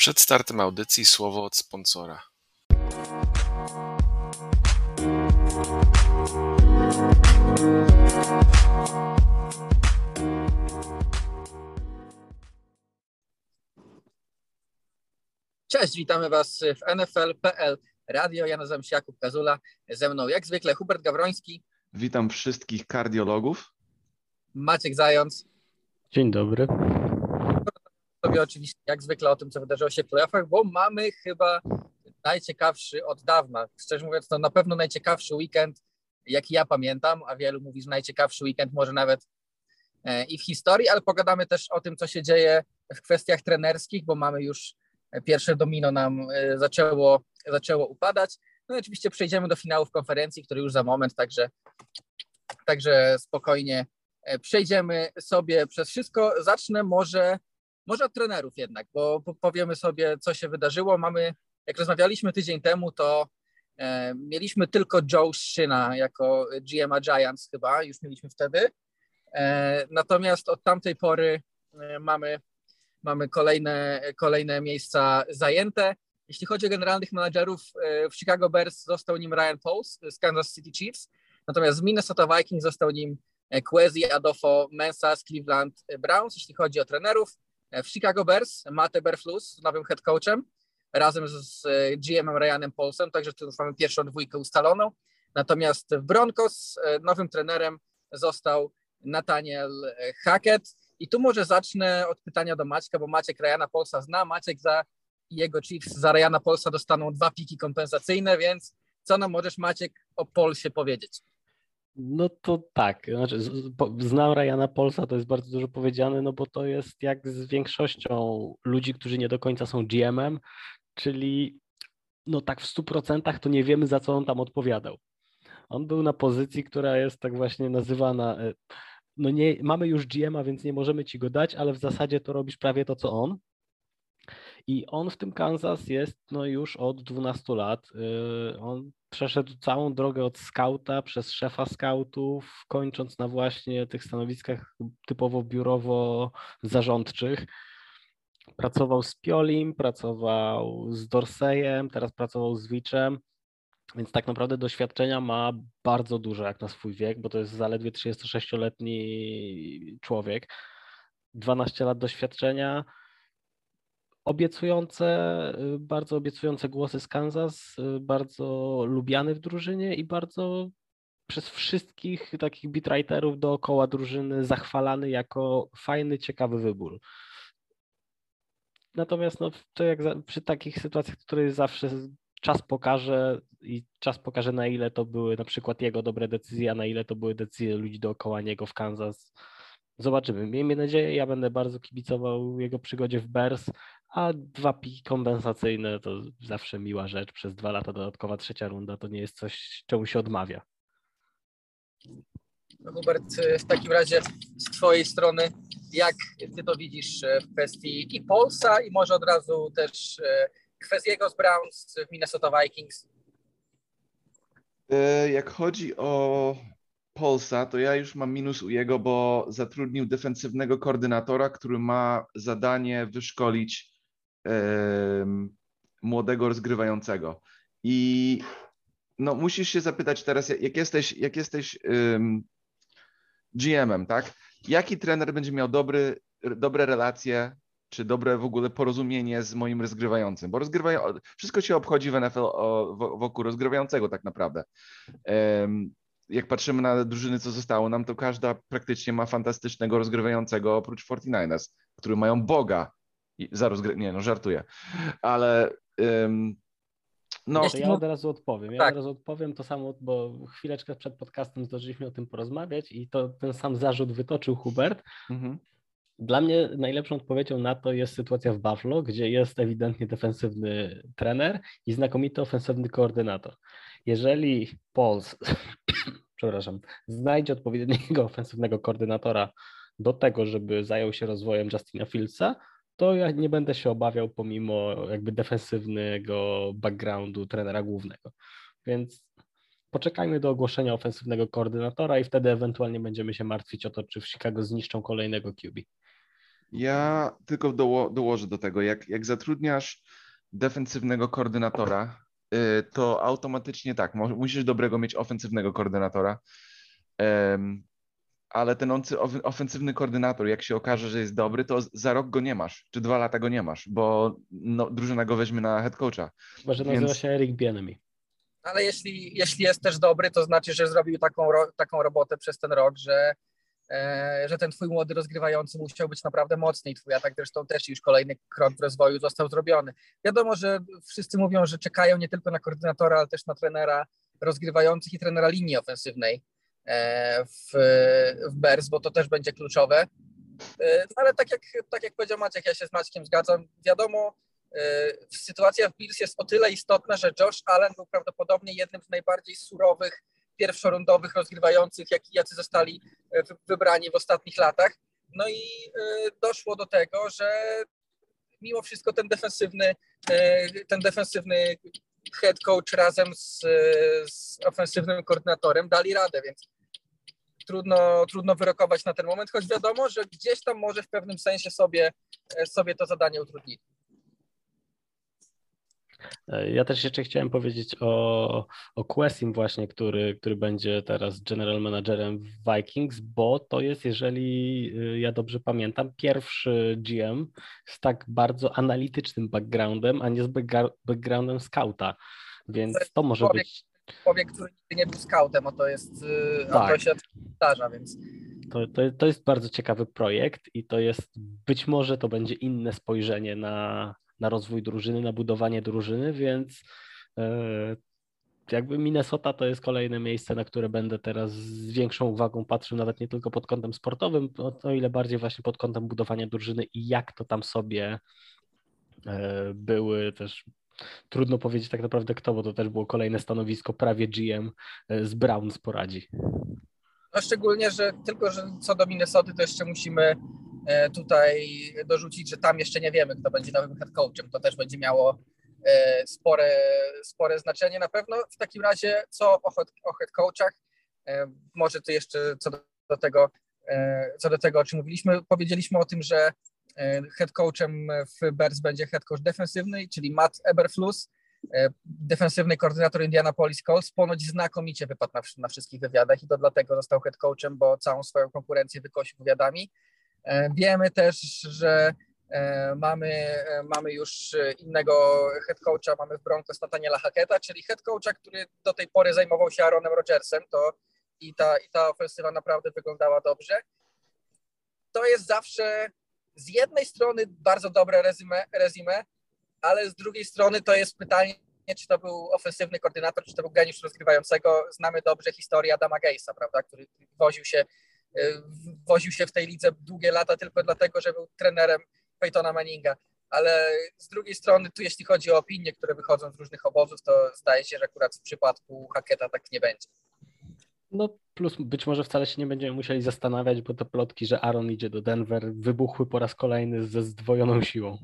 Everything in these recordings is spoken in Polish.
Przed startem audycji słowo od sponsora. Cześć, witamy Was w NFL.pl Radio. Ja nazywam się Jakub Kazula. Ze mną jak zwykle Hubert Gawroński, Witam wszystkich kardiologów. Maciek Zając. Dzień dobry. Sobie oczywiście jak zwykle o tym, co wydarzyło się w playoffach, bo mamy chyba najciekawszy od dawna. Szczerze mówiąc, to na pewno najciekawszy weekend, jaki ja pamiętam, a wielu mówi, że najciekawszy weekend może nawet e, i w historii, ale pogadamy też o tym, co się dzieje w kwestiach trenerskich, bo mamy już pierwsze domino nam e, zaczęło, zaczęło upadać. No i oczywiście przejdziemy do finałów konferencji, który już za moment, także, także spokojnie e, przejdziemy sobie przez wszystko. Zacznę może, może od trenerów jednak, bo powiemy sobie, co się wydarzyło. Mamy, jak rozmawialiśmy tydzień temu, to e, mieliśmy tylko Joe Szyna jako GM Giants chyba, już mieliśmy wtedy. E, natomiast od tamtej pory e, mamy, mamy kolejne, kolejne miejsca zajęte. Jeśli chodzi o generalnych menadżerów, w Chicago Bears został nim Ryan Pauls z Kansas City Chiefs, natomiast w Minnesota Vikings został nim Quezi Adolfo Mensa z Cleveland Browns. Jeśli chodzi o trenerów, w Chicago Bears Matt Eberflus nowym head coachem razem z GM-em Ryanem Paulsem, także tu już mamy pierwszą dwójkę ustaloną. Natomiast w Broncos nowym trenerem został Nathaniel Hackett. I tu może zacznę od pytania do Maćka, bo Maciek Ryana Paulsa zna. Maciek za jego Chiefs za Ryana Polsa dostaną dwa piki kompensacyjne, więc co nam możesz Maciek o Polsie powiedzieć? No to tak, znaczy znam Ryana Polsa, to jest bardzo dużo powiedziane, no bo to jest jak z większością ludzi, którzy nie do końca są GM-em, czyli no tak w 100% to nie wiemy za co on tam odpowiadał. On był na pozycji, która jest tak właśnie nazywana, no nie, mamy już GM-a, więc nie możemy ci go dać, ale w zasadzie to robisz prawie to co on, i on w tym Kansas jest no już od 12 lat. On przeszedł całą drogę od skauta przez szefa skautów, kończąc na właśnie tych stanowiskach typowo biurowo-zarządczych. Pracował z Piolim, pracował z Dorsejem, teraz pracował z Wichem, więc tak naprawdę doświadczenia ma bardzo dużo jak na swój wiek, bo to jest zaledwie 36-letni człowiek. 12 lat doświadczenia, obiecujące, y, bardzo obiecujące głosy z Kansas, y, bardzo lubiany w drużynie i bardzo przez wszystkich takich beatwriterów dookoła drużyny zachwalany jako fajny, ciekawy wybór. Natomiast no, to jak za, przy takich sytuacjach, które zawsze czas pokaże i czas pokaże na ile to były na przykład jego dobre decyzje, a na ile to były decyzje ludzi dookoła niego w Kansas. Zobaczymy. Miejmy nadzieję, ja będę bardzo kibicował jego przygodzie w Bears, a dwa piki kompensacyjne to zawsze miła rzecz. Przez dwa lata dodatkowa trzecia runda to nie jest coś, czemu się odmawia. No Hubert, w takim razie z Twojej strony, jak Ty to widzisz w kwestii i Polsa i może od razu też Kwestiego z Browns w Minnesota Vikings? E, jak chodzi o Polsa, to ja już mam minus u jego, bo zatrudnił defensywnego koordynatora, który ma zadanie wyszkolić młodego rozgrywającego. I no, musisz się zapytać teraz, jak jesteś, jak jesteś um, GM-em, tak? Jaki trener będzie miał dobry, dobre relacje, czy dobre w ogóle porozumienie z moim rozgrywającym? Bo rozgrywają, wszystko się obchodzi w NFL o, wokół rozgrywającego tak naprawdę. Jak patrzymy na drużyny, co zostało nam, to każda praktycznie ma fantastycznego rozgrywającego oprócz 49ers, który mają Boga za rozgry... Nie, no żartuję. Ale um, no. To ja od razu odpowiem. Ja tak. od razu odpowiem to samo, bo chwileczkę przed podcastem zdążyliśmy o tym porozmawiać i to ten sam zarzut wytoczył Hubert. Mhm. Dla mnie najlepszą odpowiedzią na to jest sytuacja w Buffalo, gdzie jest ewidentnie defensywny trener i znakomity ofensywny koordynator. Jeżeli Pauls, przepraszam, znajdzie odpowiedniego ofensywnego koordynatora do tego, żeby zajął się rozwojem Justina Fieldsa, to ja nie będę się obawiał pomimo jakby defensywnego backgroundu trenera głównego. Więc poczekajmy do ogłoszenia ofensywnego koordynatora i wtedy ewentualnie będziemy się martwić o to, czy w Chicago zniszczą kolejnego QB. Ja tylko doło, dołożę do tego, jak, jak zatrudniasz defensywnego koordynatora, to automatycznie tak, musisz dobrego mieć ofensywnego koordynatora, ale ten ofensywny koordynator, jak się okaże, że jest dobry, to za rok go nie masz, czy dwa lata go nie masz, bo no, drużyna go weźmie na head coacha. Może Więc... nazywa się Eric Bienemy. Ale jeśli, jeśli jest też dobry, to znaczy, że zrobił taką, taką robotę przez ten rok, że że ten twój młody rozgrywający musiał być naprawdę mocny i twój atak zresztą też już kolejny krok w rozwoju został zrobiony. Wiadomo, że wszyscy mówią, że czekają nie tylko na koordynatora, ale też na trenera rozgrywających i trenera linii ofensywnej e, w, w Bears, bo to też będzie kluczowe. E, ale tak jak, tak jak powiedział Maciek, ja się z Maćkiem zgadzam. Wiadomo, sytuacja w Bills jest o tyle istotna, że Josh Allen był prawdopodobnie jednym z najbardziej surowych pierwszorundowych rozgrywających, jak, jacy zostali e, wybrani w ostatnich latach. No i e, doszło do tego, że mimo wszystko ten defensywny, e, ten defensywny head coach razem z, z ofensywnym koordynatorem dali radę, więc trudno, trudno wyrokować na ten moment, choć wiadomo, że gdzieś tam może w pewnym sensie sobie, sobie to zadanie utrudnić. E, ja też jeszcze chciałem powiedzieć o, o Quessim właśnie, który, który będzie teraz general managerem w Vikings, bo to jest, jeżeli y, ja dobrze pamiętam, pierwszy GM z tak bardzo analitycznym backgroundem, a nie z backgroundem scouta, więc to może człowiek, być... Człowiek, który nie był scoutem, a to jest, y, a tak. to się zdarza, więc... To, to, to jest bardzo ciekawy projekt i to jest, być może to będzie inne spojrzenie na, na rozwój drużyny, na budowanie drużyny, więc e, jakby Minnesota to jest kolejne miejsce, na które będę teraz z większą uwagą patrzył, nawet nie tylko pod kątem sportowym, o ile bardziej właśnie pod kątem budowania drużyny i jak to tam sobie e, były też. Trudno powiedzieć tak naprawdę kto, bo to też było kolejne stanowisko, prawie GM e, z Browns poradzi. No szczególnie, że tylko że co do Minnesoty, to jeszcze musimy E, tutaj dorzucić, że tam jeszcze nie wiemy, kto będzie nowym head coachem. To też będzie miało e, spore, spore znaczenie. Na pewno w takim razie co o, o head coachach, e, może to jeszcze co do tego, co do tego, o czym mówiliśmy, powiedzieliśmy o tym, że head coachem w Bears będzie head coach defensywny, czyli Matt Eberflus, defensywny koordynator Indianapolis Colts, ponoć znakomicie wypadł na, na wszystkich wywiadach i to dlatego został head coachem, bo całą swoją konkurencję wykosił wywiadami. E, wiemy też, że e, mamy, e, mamy już innego head coacha, mamy w Broncos Nathaniela Hacketa, czyli head coacha, który do tej pory zajmował się Aaronem Rodgersem, to i ta, i ta ofensywa naprawdę wyglądała dobrze. To jest zawsze z jednej strony bardzo dobre resume, resume ale z drugiej strony to jest pytanie, czy to był ofensywny koordynator, czy to był geniusz rozgrywającego. Znamy dobrze historię Adama Gejsa, prawda, który woził się Y, woził się w tej lidze długie lata tylko dlatego, że był trenerem Peytona Manninga. Ale z drugiej strony, tu jeśli chodzi o opinie, które wychodzą z różnych obozów, to zdaje się, że akurat w przypadku Haketa tak nie będzie. No plus być może wcale się nie będziemy musieli zastanawiać, bo te plotki, że Aaron idzie do Denver, wybuchły po raz kolejny ze zdwojoną siłą.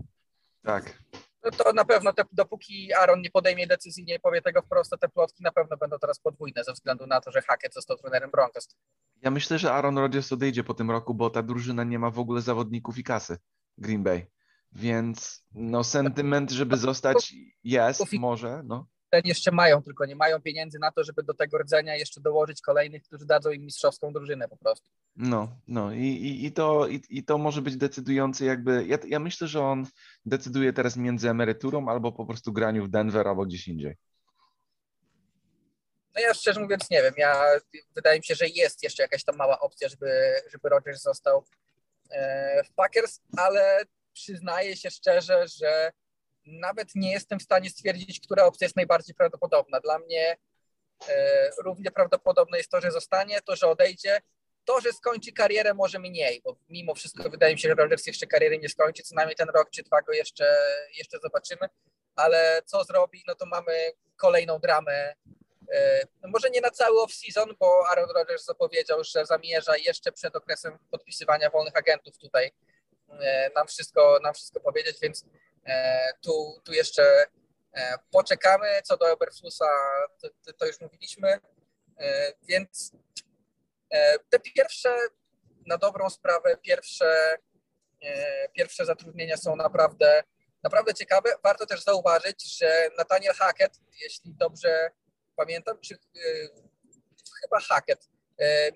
Tak. No to na pewno, te, dopóki Aaron nie podejmie decyzji, nie powie tego wprost, to te plotki na pewno będą teraz podwójne ze względu na to, że Hackett został trenerem Broncos. Ja myślę, że Aaron Rodgers odejdzie po tym roku, bo ta drużyna nie ma w ogóle zawodników i kasy Green Bay. Więc no sentyment, żeby zostać jest, może, no. Ten jeszcze mają, tylko nie mają pieniędzy na to, żeby do tego rdzenia jeszcze dołożyć kolejnych, którzy dadzą im mistrzowską drużynę po prostu. No, no i, i, i, to, i, i to może być decydujący jakby, ja, ja myślę, że on decyduje teraz między emeryturą albo po prostu graniu w Denver albo gdzieś indziej. No ja szczerze mówiąc nie wiem. Ja, wydaje mi się, że jest jeszcze jakaś tam mała opcja, żeby, żeby Rodgers został e, w Packers, ale przyznaję się szczerze, że nawet nie jestem w stanie stwierdzić, która opcja jest najbardziej prawdopodobna. Dla mnie e, równie prawdopodobne jest to, że zostanie, to, że odejdzie, to, że skończy karierę może mniej, bo mimo wszystko wydaje mi się, że Rodgers jeszcze kariery nie skończy, co najmniej ten rok czy dwa go jeszcze, jeszcze zobaczymy, ale co zrobi, no to mamy kolejną dramę. E, no może nie na cały off-season, bo Aaron Rodgers zapowiedział, że zamierza jeszcze przed okresem podpisywania wolnych agentów tutaj e, nam wszystko, nam wszystko powiedzieć, więc tu, tu jeszcze poczekamy. Co do Eberflusa, to, to już mówiliśmy, więc te pierwsze, na dobrą sprawę, pierwsze e, pierwsze zatrudnienia są naprawdę, naprawdę ciekawe. Warto też zauważyć, że Nathaniel Hackett, jeśli dobrze pamiętam, czy chyba Hackett,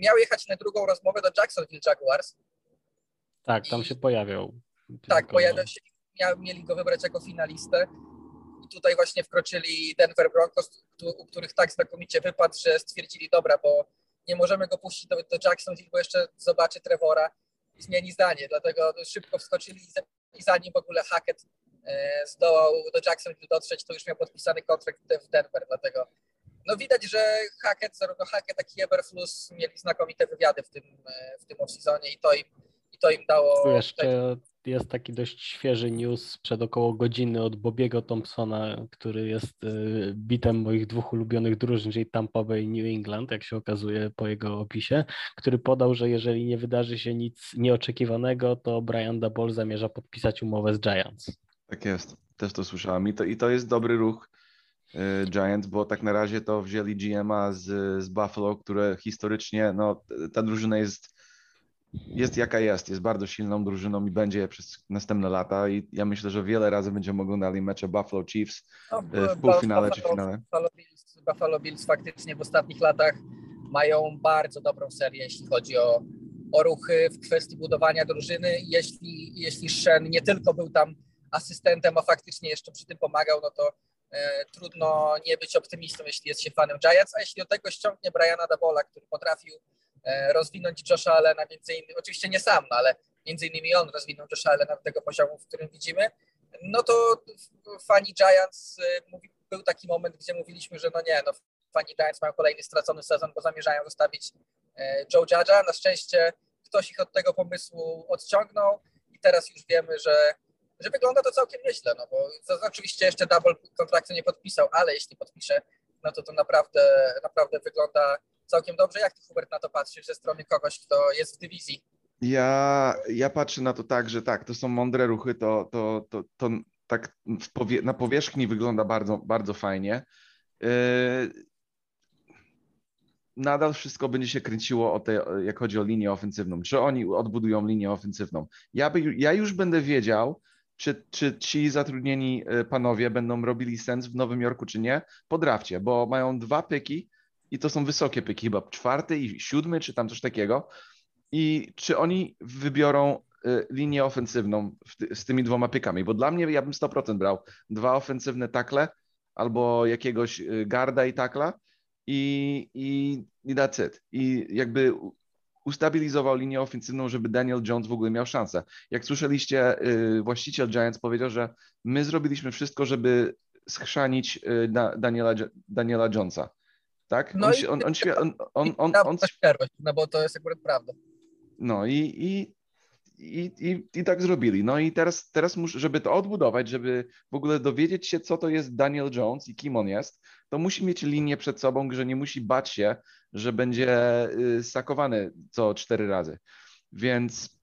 miał jechać na drugą rozmowę do Jacksonville Jaguars. Tak, tam się pojawiał. Tak, pojawiał się, mieli go wybrać jako finalistę tutaj właśnie wkroczyli Denver Broncos, u których tak znakomicie wypadł, że stwierdzili, dobra, bo nie możemy go puścić do, do Jacksonville, bo jeszcze zobaczy Trevora i zmieni zdanie. Dlatego szybko wskoczyli i zanim w ogóle Hackett e, zdołał do Jacksonville dotrzeć, to już miał podpisany kontrakt w Denver. Dlatego no widać, że Hackett, zarówno Hackett, jak i Eberflus mieli znakomite wywiady w tym, e, w tym off-seasonie i to im, i to im dało... Tu jeszcze jest taki dość świeży news przed około godziny od Bobiego Thompsona, który jest y, bitem moich dwóch ulubionych drużyn, czyli Tampa Bay New England, jak się okazuje po jego opisie, który podał, że jeżeli nie wydarzy się nic nieoczekiwanego, to Brian Dabol zamierza podpisać umowę z Giants. Tak jest, też to słyszałem i to, i to jest dobry ruch y, Giants, bo tak na razie to wzięli GM'a z, z Buffalo, które historycznie, no ta drużyna jest jest jaka jest, jest bardzo silną drużyną i będzie przez następne lata i ja myślę, że wiele razy będziemy oglądali mecze Buffalo Chiefs no, w półfinale Buffalo, czy finale. Buffalo Bills, Buffalo Bills faktycznie w ostatnich latach mają bardzo dobrą serię, jeśli chodzi o, o ruchy w kwestii budowania drużyny. Jeśli, jeśli Shen nie tylko był tam asystentem, a faktycznie jeszcze przy tym pomagał, no to e, trudno nie być optymistą, jeśli jest się fanem Giants, a jeśli do tego ściągnie Briana Dabola, który potrafił E, rozwinąć Josha Allena między innymi, oczywiście nie sam, no ale między innymi on rozwinął Josha Allena do tego poziomu, w którym widzimy, no to fani Giants, e, był taki moment, gdzie mówiliśmy, że no nie, no fani Giants mają kolejny stracony sezon, bo zamierzają zostawić e, Joe Judge'a. Na szczęście ktoś ich od tego pomysłu odciągnął i teraz już wiemy, że, że wygląda to całkiem nieźle, no bo to oczywiście jeszcze double kontraktu nie podpisał, ale jeśli podpisze, no to to naprawdę, naprawdę wygląda całkiem dobrze. Jak ty, Hubert, na to patrzysz ze strony kogoś, kto jest w dywizji? Ja, ja patrzę na to tak, że tak, to są mądre ruchy, to, to, to, to tak powie, na powierzchni wygląda bardzo, bardzo fajnie. Yy, nadal wszystko będzie się kręciło o te, jak chodzi o linię ofensywną. Czy oni odbudują linię ofensywną? Ja, by, ja już będę wiedział, czy, czy ci zatrudnieni yy, panowie będą robili sens w Nowym Jorku, czy nie, po drafcie, bo mają dwa pyki i to są wysokie pyki, chyba czwarty i siódmy, czy tam coś takiego. I czy oni wybiorą y, linię ofensywną z tymi dwoma pykami? Bo dla mnie ja bym 100% brał dwa ofensywne takle albo jakiegoś y, garda i takla i, i, i that's it. I jakby ustabilizował linię ofensywną, żeby Daniel Jones w ogóle miał szansę. Jak słyszeliście, y, właściciel Giants powiedział, że my zrobiliśmy wszystko, żeby schrzanić Daniela, Daniela Jonesa tak? No on, i, on, on, on, on, on, on, no bo to jest akurat prawda. No i, i, i, i, i tak zrobili. No i teraz, teraz mus, żeby to odbudować, żeby w ogóle dowiedzieć się, co to jest Daniel Jones i kim on jest, to musi mieć linię przed sobą, że nie musi bać się, że będzie y, sakowany co cztery razy. Więc,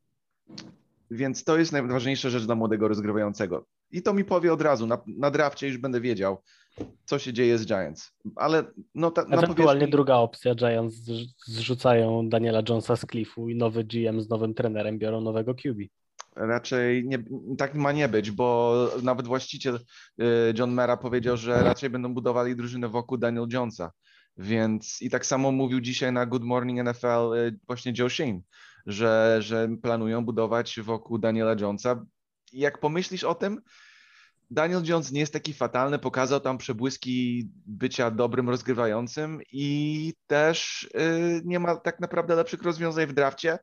więc to jest najważniejsza rzecz dla młodego rozgrywającego. I to mi powie od razu, na, na drafcie już będę wiedział, co się dzieje z Giants. Ale no ta, Ewentualnie powierzchni... druga opcja, Giants zrzucają Daniela Jonesa z Cliffu i nowy GM z nowym trenerem biorą nowego QB. Raczej nie, tak ma nie być, bo nawet właściciel y, John Mera powiedział, że raczej będą budowali drużynę wokół Daniel Jonesa. Więc i tak samo mówił dzisiaj na Good Morning NFL y, właśnie Joe Shane, że, że planują budować wokół Daniela Jonesa. Jak pomyślisz o tym, Daniel Jones nie jest taki fatalny, pokazał tam przebłyski bycia dobrym rozgrywającym i też y, nie ma tak naprawdę lepszych rozwiązań w drafcie.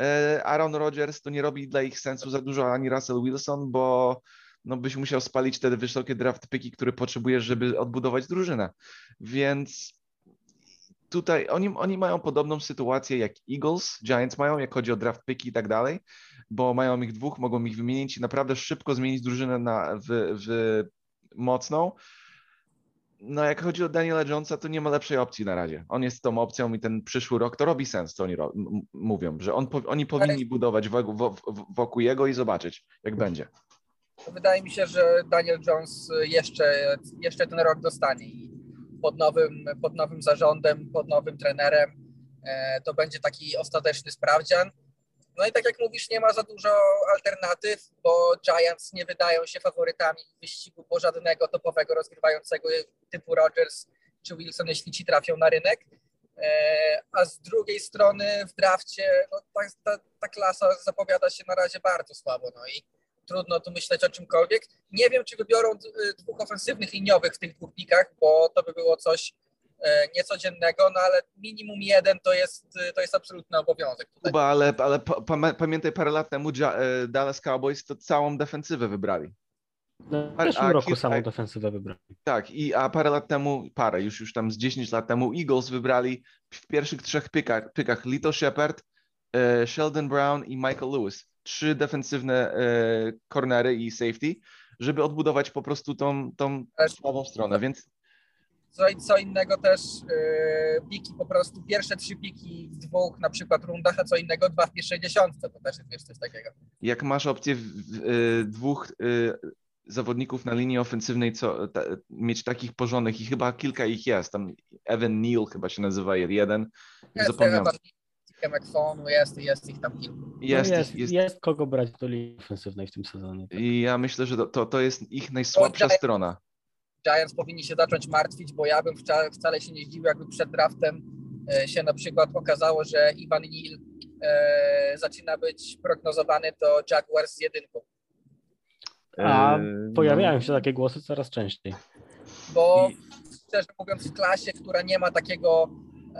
Y, Aaron Rodgers to nie robi dla ich sensu za dużo ani Russell Wilson, bo no byś musiał spalić te wysokie draft piki, które potrzebujesz, żeby odbudować drużynę. Więc tutaj oni, oni mają podobną sytuację jak Eagles, Giants mają, jak chodzi o draft piki i tak dalej bo mają ich dwóch, mogą ich wymienić i naprawdę szybko zmienić drużynę na, w, w mocną. No jak chodzi o Daniela Jonesa, to nie ma lepszej opcji na razie. On jest tą opcją i ten przyszły rok to robi sens, co oni mówią, że on, oni powinni budować wokół, jego i zobaczyć, jak będzie. Wydaje mi się, że Daniel Jones jeszcze, jeszcze ten rok dostanie pod nowym, pod nowym zarządem, pod nowym trenerem e, to będzie taki ostateczny sprawdzian No i tak jak mówisz, nie ma za dużo alternatyw, bo Giants nie wydają się faworytami wyścigu, bo żadnego topowego rozgrywającego typu Rodgers czy Wilson, jeśli ci trafią na rynek. E, a z drugiej strony w drafcie no, ta, ta, ta klasa zapowiada się na razie bardzo słabo. No i trudno tu myśleć o czymkolwiek. Nie wiem, czy wybiorą dwóch ofensywnych liniowych w tych dwóch pikach, bo to by było coś e, niecodziennego, no ale minimum jeden to jest, to jest absolutny obowiązek. Tutaj. Kuba, ale, ale pamiętaj, parę lat temu e, Dallas Cowboys to całą defensywę wybrali. No, w zeszłym roku samą defensywę wybrali. Tak, i, a parę lat temu, parę, już, już tam z 10 lat temu Eagles wybrali w pierwszych trzech pikach, pikach Lito Shepard, e, Sheldon Brown i Michael Lewis. Trzy defensywne e, cornery i safety, żeby odbudować po prostu tą, tą słabą stronę, więc... Co, co innego też e, piki po prostu, pierwsze trzy piki w dwóch na przykład rundach, a co innego dwa w pierwszej dziesiątce, to też jest wiesz, coś takiego. Jak masz opcję w, w, e, dwóch e, zawodników na linii ofensywnej, co ta, mieć takich porządnych i chyba kilka ich jest. Tam Evan Neal chyba się nazywa jeden. Jest Zapomniałem. McFonu, jest, jest ich tam kilku. Jest, no jest, jest, jest, kogo brać do linii ofensywnej w tym sezonie. Tak. I ja myślę, że to, to jest ich najsłabsza Giants, strona. Giants powinni się zacząć martwić, bo ja bym wcale, wcale się nie zdziwił, jakby przed draftem e, się na przykład okazało, że Ivan Neal e, zaczyna być prognozowany do Jaguars z jedynką. A no. pojawiają się takie głosy coraz częściej. Bo szczerze mówiąc, w klasie, która nie ma takiego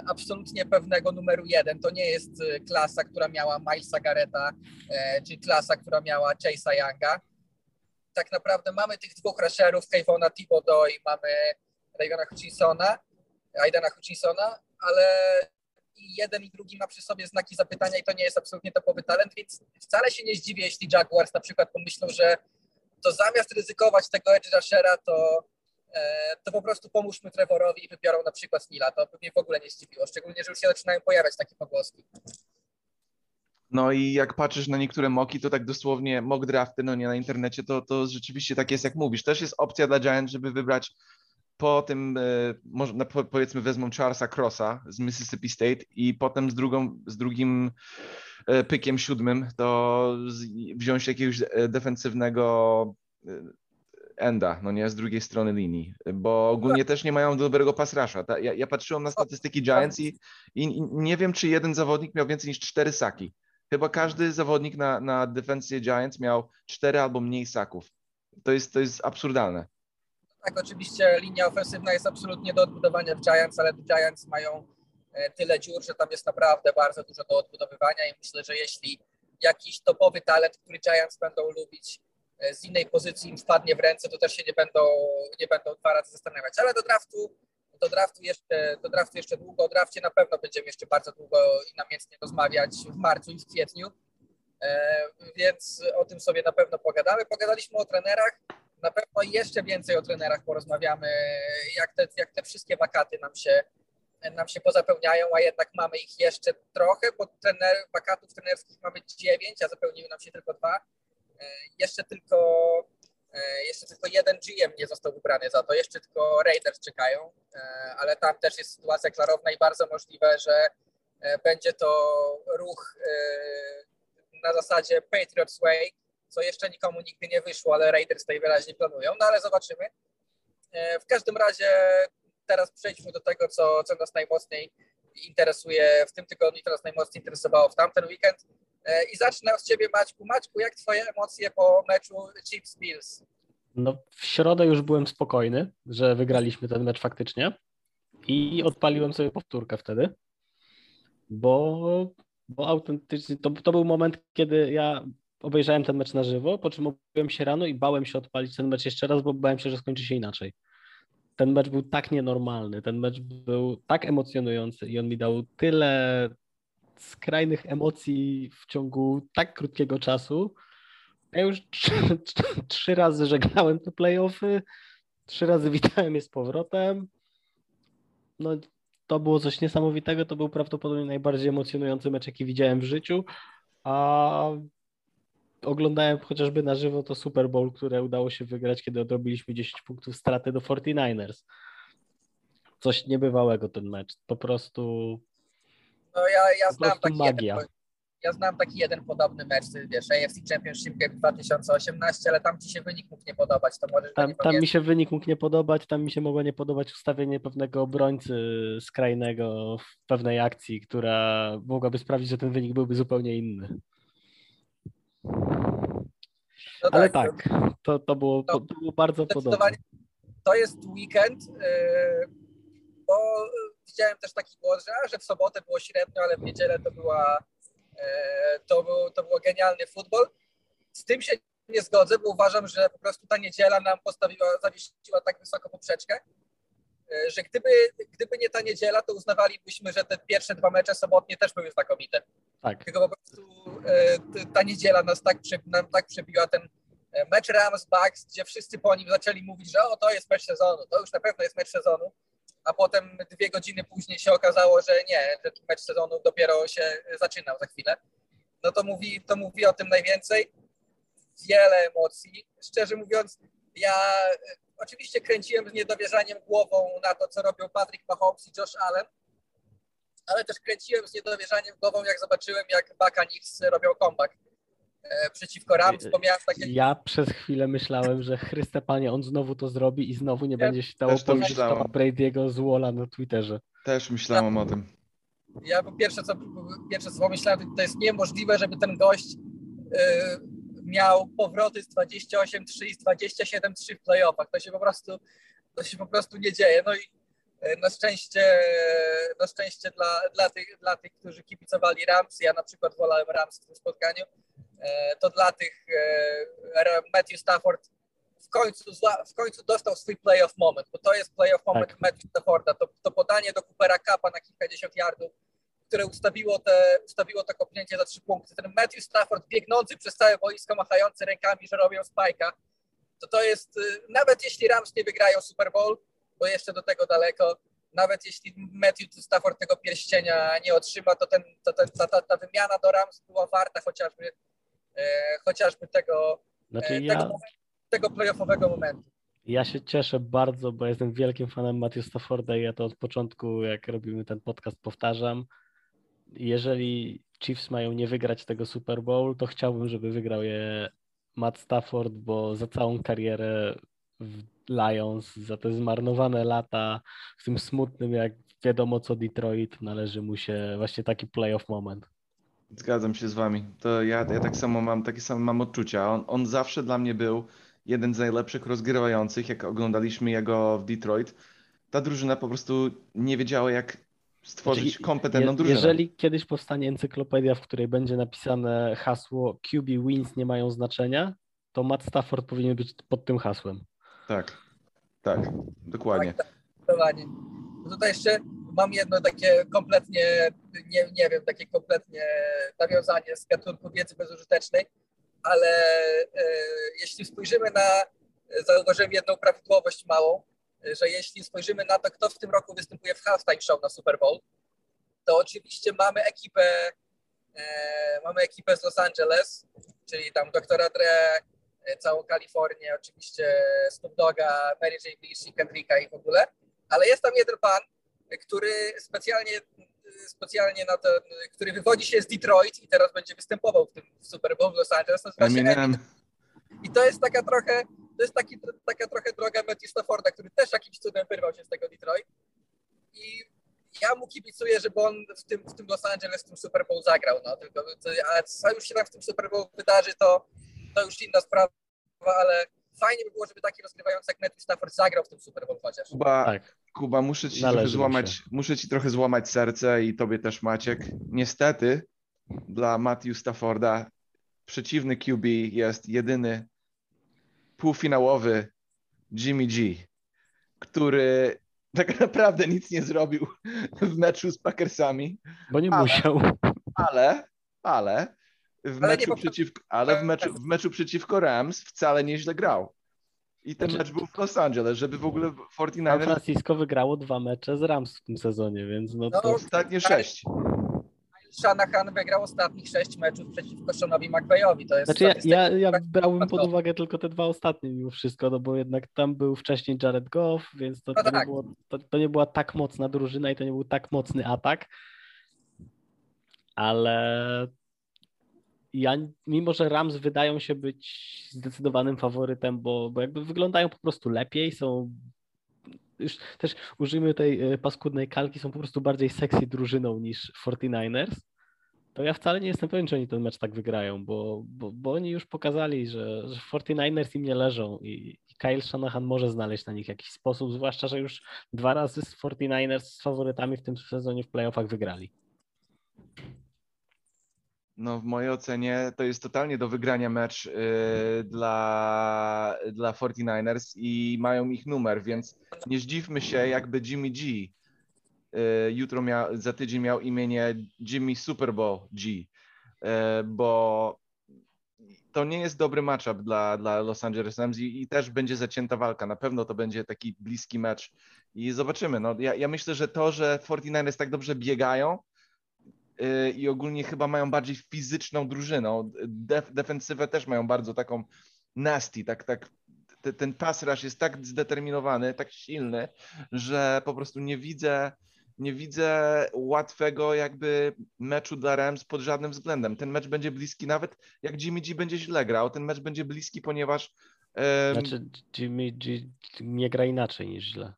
absolutnie pewnego numeru jeden, to nie jest y, klasa, która miała Milesa Garreta, e, czy klasa, która miała Chase'a Younga. Tak naprawdę mamy tych dwóch rusherów, Kayvona Thibodeau i mamy Raygona Hutchinsona, Aidena Hutchinsona, ale i jeden i drugi ma przy sobie znaki zapytania i to nie jest absolutnie topowy talent, więc wcale się nie zdziwię, jeśli Jaguars na przykład pomyślą, że to zamiast ryzykować tego edge rushera, to, to po prostu pomóżmy Trevorowi i wybiorą na przykład Nila. To by mnie w ogóle nie zdziwiło, szczególnie, że już się zaczynają pojawiać takie pogłoski. No i jak patrzysz na niektóre moki, to tak dosłownie mock drafty, no nie na internecie, to, to rzeczywiście tak jest jak mówisz. Też jest opcja dla Giants, żeby wybrać po tym, e, powiedzmy wezmą Charlesa Crossa z Mississippi State i potem z, drugą, z drugim E, pykiem siódmym, to wziąć jakiegoś e, defensywnego e, enda, no nie, z drugiej strony linii, bo ogólnie też nie mają dobrego pasrasza. Ja, ja patrzyłem na statystyki Giants i, i, nie wiem, czy jeden zawodnik miał więcej niż cztery saki. Chyba każdy zawodnik na, na defensję Giants miał cztery albo mniej saków. To jest, to jest absurdalne. Tak, oczywiście linia ofensywna jest absolutnie do odbudowania w Giants, ale Giants mają E, tyle dziur, że tam jest naprawdę bardzo dużo do odbudowywania i myślę, że jeśli jakiś topowy talent, który Giants będą lubić z innej pozycji im wpadnie w ręce, to też się nie będą, nie będą dwa razy zastanawiać. Ale do draftu, do draftu jeszcze, do draftu jeszcze długo, o drafcie na pewno będziemy jeszcze bardzo długo i namiętnie rozmawiać w marcu i w kwietniu, e, więc o tym sobie na pewno pogadamy. Pogadaliśmy o trenerach, na pewno jeszcze więcej o trenerach porozmawiamy, jak te, jak te wszystkie wakaty nam się nam się pozapełniają, a jednak mamy ich jeszcze trochę, bo trener, wakatów trenerskich mamy dziewięć, a zapełniły nam się tylko dwa. E, jeszcze tylko, e, jeszcze tylko jeden GM nie został wybrany za to, jeszcze tylko Raiders czekają, e, ale tam też jest sytuacja klarowna i bardzo możliwe, że będzie to ruch na zasadzie Patriots Way, co jeszcze nikomu nigdy nie wyszło, ale Raiders tutaj wyraźnie planują, no ale zobaczymy. W każdym razie teraz przejdźmy do tego, co, co nas najmocniej interesuje w tym tygodniu, co nas najmocniej interesowało w tamten weekend. E, I zacznę od Ciebie, Maćku. Maćku, jak Twoje emocje po meczu Chiefs Bills? No, w środę już byłem spokojny, że wygraliśmy ten mecz faktycznie i odpaliłem sobie powtórkę wtedy, bo, bo autentycznie to, to był moment, kiedy ja obejrzałem ten mecz na żywo, po czym obudziłem się rano i bałem się odpalić ten mecz jeszcze raz, bo bałem się, że skończy się inaczej ten mecz był tak nienormalny, ten mecz był tak emocjonujący i on mi dał tyle skrajnych emocji w ciągu tak krótkiego czasu. Ja już trzy, trzy razy żegnałem te playoffy, trzy razy witałem je z powrotem. No, to było coś niesamowitego. To był prawdopodobnie najbardziej emocjonujący mecz, jaki widziałem w życiu. A oglądałem chociażby na żywo to Super Bowl, które udało się wygrać, kiedy odrobiliśmy 10 punktów straty do 49ers. Coś niebywałego ten mecz. Po prostu. No ja, ja znam taki magia. Jeden, ja znam taki jeden podobny mecz, wiesz, AFC Championship Game 2018, ale tam ci się wynik mógł nie podobać, to możesz Tam, nie tam mi się wynik mógł nie podobać, tam mi się mogło nie podobać ustawienie pewnego obrońcy skrajnego w pewnej akcji, która mogłaby sprawić, że ten wynik byłby zupełnie inny. No Ale tak, tak, to, to, było, No, to było bardzo podobne. To jest weekend, yy, bo widziałem też taki głos, że, w sobotę było średnio, ale w niedzielę to była yy, to, był, to było genialny futbol. Z tym się nie zgodzę, bo uważam, że po prostu ta niedziela nam postawiła, zawiesiła tak wysoko poprzeczkę, yy, że gdyby, gdyby nie ta niedziela, to uznawalibyśmy, że te pierwsze dwa mecze sobotnie też były znakomite. Tak, Tylko po prostu e, ta niedziela nas tak, nam tak przebiła ten e, mecz Rams Bucks, gdzie wszyscy po nim zaczęli mówić, że o, to jest mecz sezonu, to już na pewno jest mecz sezonu, a potem dwie godziny później się okazało, że nie, że mecz sezonu dopiero się zaczynał za chwilę. No to mówi, to mówi o tym najwięcej. Wiele emocji. Szczerze mówiąc, ja e, oczywiście kręciłem z niedowierzaniem głową na to, co robią Patrick Mahomes i Josh Allen, ale też kręciłem z niedowierzaniem głową, jak zobaczyłem, jak Buccaneers robią comeback przeciwko Rams, bo miałem takie... ja przez chwilę myślałem, że Chryste Panie, on znowu to zrobi i znowu nie Ja będzie się dało to powiedzieć. Toma Brady'ego z Walla na Twitterze. Też myślałem o tym. Ja pierwsze co, pierwsze co pomyślałem, to jest niemożliwe, żeby ten gość e, miał powroty z 28-3 i z 27-3 w playoffach. To się po prostu, to się po prostu nie dzieje. No i e, na szczęście, na szczęście dla, dla, tych, dla tych, którzy kibicowali Rams, ja na przykład wolałem Rams w tym spotkaniu, e, to dla tych e, Matthew Stafford w końcu, w końcu dostał swój playoff moment, bo to jest playoff moment Tak. Matthew Stafforda. To, to podanie do Coopera Cupa na kilkadziesiąt yardów, które ustawiło, te, ustawiło to kopnięcie za trzy punkty. Ten Matthew Stafford biegnący przez całe boisko, machający rękami, że robią spajka, to to jest, y, nawet jeśli Rams nie wygrają Super Bowl, bo jeszcze do tego daleko, nawet jeśli Matthew Stafford tego pierścienia nie otrzyma, to, ten, to ten, ta, ta, ta wymiana do Rams była warta chociażby, e, chociażby tego, Znaczy e, ja, tego, tego playoffowego momentu. Ja się cieszę bardzo, bo jestem wielkim fanem Matthew Stafforda i ja to od początku, jak robimy ten podcast, powtarzam. Jeżeli Chiefs mają nie wygrać tego Super Bowl, to chciałbym, żeby wygrał je Matt Stafford, bo za całą karierę w Lions, za te zmarnowane lata, w tym smutnym, jak wiadomo co Detroit, należy mu się właśnie taki playoff moment. Zgadzam się z wami. To ja, ja tak samo mam, takie same mam odczucia. On, on zawsze dla mnie był jeden z najlepszych rozgrywających, jak oglądaliśmy jego w Detroit. Ta drużyna po prostu nie wiedziała, jak stworzyć Znaczy, kompetentną je- drużynę. Jeżeli kiedyś powstanie encyklopedia, w której będzie napisane hasło QB wins nie mają znaczenia, to Matt Stafford powinien być pod tym hasłem. Tak, tak, dokładnie. Zdecydowanie. No Tutaj jeszcze mam jedno takie kompletnie, nie, nie wiem, takie kompletnie nawiązanie z gatunku wiedzy bezużytecznej, ale e, jeśli spojrzymy na, zauważyłem jedną prawidłowość małą, że jeśli spojrzymy na to, kto w tym roku występuje w halftime show na Super Bowl, to oczywiście mamy ekipę, e, mamy ekipę z Los Angeles, czyli tam doktora Dre, e, całą Kalifornię, oczywiście Snoop Dogga, Mary J. Blige i Kendricka i w ogóle, ale jest tam jeden pan, który specjalnie, specjalnie na ten, który wywodzi się z Detroit i teraz będzie występował w tym Super Bowl w Los Angeles. nazywa się Eminem, I to jest taka trochę, to jest taki, taka trochę droga Matthew Stafforda, który też jakimś cudem wyrwał się z tego Detroit. I ja mu kibicuję, żeby on w tym, w tym Los Angeles w tym Super Bowl zagrał. No, tylko, a co już się tam w tym Super Bowl wydarzy, to, to już inna sprawa, ale fajnie by było, żeby taki rozgrywający jak Matthew Stafford zagrał w tym Super Bowl chociaż. Kuba, Tak. Kuba, muszę ci Należy trochę złamać, się. muszę ci trochę złamać serce i tobie też Maciek. Niestety dla Matthew Stafforda przeciwny QB jest jedyny półfinałowy Jimmy G, który tak naprawdę nic nie zrobił w meczu z Packersami, Bo nie Ale- musiał. ale, ale w Ale nie meczu po- przeciwko, ale w meczu, w meczu przeciwko Rams wcale nieźle grał. I ten Znaczy- mecz był w Los Angeles, żeby w ogóle San 49ers Francisco wygrało dwa mecze z Rams w tym sezonie, więc no No, to ostatnie sześć. Shanahan wygrał ostatnich sześć meczów przeciwko Seanowi McVayowi. To jest Znaczy ja, ja, ja brałbym pod uwagę tylko te dwa ostatnie mimo wszystko, no bo jednak tam był wcześniej Jared Goff, więc to, No to, nie, tak. było, to, to nie była tak mocna drużyna i to nie był tak mocny atak. Ale ja, mimo że Rams wydają się być zdecydowanym faworytem, bo, bo jakby wyglądają po prostu lepiej, są już też użyjmy tej e, paskudnej kalki, są po prostu bardziej sexy drużyną niż 49ers, to ja wcale nie jestem pewien, czy oni ten mecz tak wygrają, bo, bo, bo oni już pokazali, że, że 49ers im nie leżą i, i Kyle Shanahan może znaleźć na nich jakiś sposób, zwłaszcza, że już dwa razy z 49ers z faworytami w tym sezonie w playoffach wygrali. No, w mojej ocenie to jest totalnie do wygrania mecz yy, dla, dla 49ers i mają ich numer, więc nie zdziwmy się, jakby Jimmy G yy, jutro miał, za tydzień miał imienie Jimmy Super Bowl G, yy, bo to nie jest dobry matchup dla, dla Los Angeles Rams i, i, też będzie zacięta walka. Na pewno to będzie taki bliski mecz i zobaczymy. No, ja, ja myślę, że to, że 49ers tak dobrze biegają, i ogólnie chyba mają bardziej fizyczną drużyną. Def, defensywę też mają bardzo taką nasty, tak, tak, te, ten pass rush jest tak zdeterminowany, tak silny, że po prostu nie widzę, nie widzę łatwego jakby meczu dla Rams pod żadnym względem. Ten mecz będzie bliski nawet jak Jimmy G będzie źle grał, ten mecz będzie bliski, ponieważ um... Znaczy Jimmy G nie gra inaczej niż źle.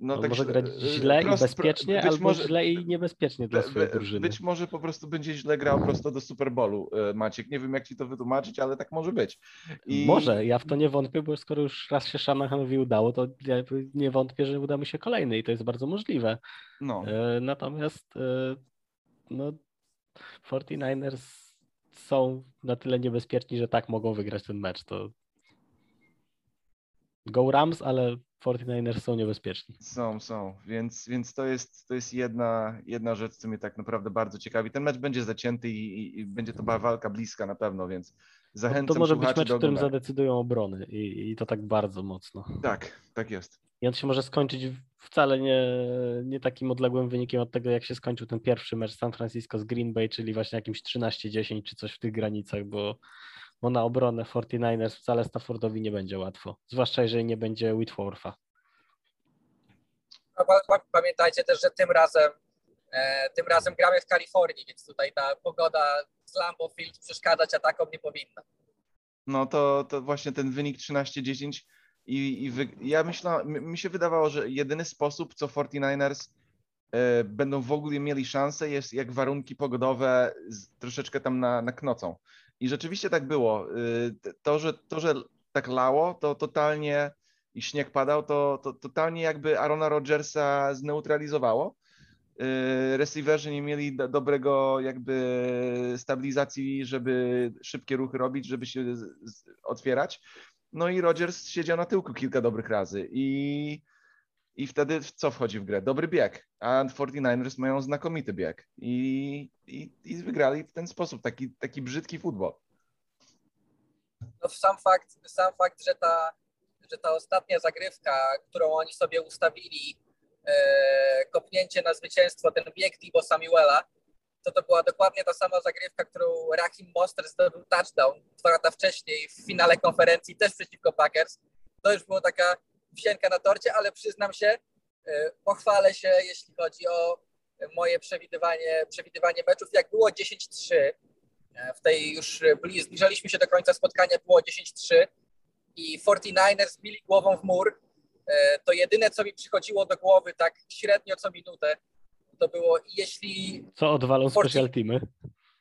No, tak, może grać e, źle prost, i bezpiecznie, albo może, źle i niebezpiecznie dla swojej drużyny. Być może po prostu będzie źle grał prosto do Super Bowlu, e, Maciek. Nie wiem, jak ci to wytłumaczyć, ale tak może być. I... Może, ja w to nie wątpię, bo skoro już raz się Shanahanowi udało, to ja nie wątpię, że uda mi się kolejny i to jest bardzo możliwe. No. E, natomiast no, 49ers są na tyle niebezpieczni, że tak mogą wygrać ten mecz. To Go Rams, ale 49ers są niebezpieczni. Są, są, więc, więc to jest, to jest jedna, jedna rzecz, co mnie tak naprawdę bardzo ciekawi. Ten mecz będzie zacięty i, i, i będzie to walka bliska na pewno, więc zachęcam no To może być mecz, w którym zadecydują obrony i, i to tak bardzo mocno. Tak, tak jest. I on się może skończyć wcale nie, nie takim odległym wynikiem od tego, jak się skończył ten pierwszy mecz San Francisco z Green Bay, czyli właśnie jakimś 13-10 czy coś w tych granicach, bo bo na obronę 49ers wcale Staffordowi nie będzie łatwo, zwłaszcza jeżeli nie będzie Whitwortha. Pamiętajcie też, że tym razem e, tym razem gramy w Kalifornii, więc tutaj ta pogoda z Lambeau Field przeszkadzać atakom nie powinna. No to, to właśnie ten wynik 13-10 i, i wy, ja myślałem, mi się wydawało, że jedyny sposób, co 49ers e, będą w ogóle mieli szansę, jest jak warunki pogodowe z, troszeczkę tam na, naknocą. I rzeczywiście tak było. Y, to, że, to, że tak lało, to totalnie i śnieg padał, to, to totalnie jakby Arona Rodgersa zneutralizowało. Y, receiverzy nie mieli do, dobrego jakby stabilizacji, żeby szybkie ruchy robić, żeby się otwierać. No i Rodgers siedział na tyłku kilka dobrych razy i i wtedy co wchodzi w grę? Dobry bieg, a 49ers mają znakomity bieg i, i, i wygrali w ten sposób, taki, taki brzydki futbol. No sam fakt, sam fakt że, ta, że ta ostatnia zagrywka, którą oni sobie ustawili, e, kopnięcie na zwycięstwo, ten bieg Tibo Samuela, to to była dokładnie ta sama zagrywka, którą Rahim Monster zdobył touchdown dwa lata wcześniej w finale konferencji też przeciwko Packers. To już była taka wisienka na torcie, ale przyznam się, e, pochwalę się, jeśli chodzi o moje przewidywanie, przewidywanie meczów. Jak było 10-3, e, w tej już zbliżaliśmy się do końca spotkania, było 10-3 i 49ers bili głową w mur, e, to jedyne, co mi przychodziło do głowy tak średnio co minutę, to było jeśli... Co odwalą 40... special teamy?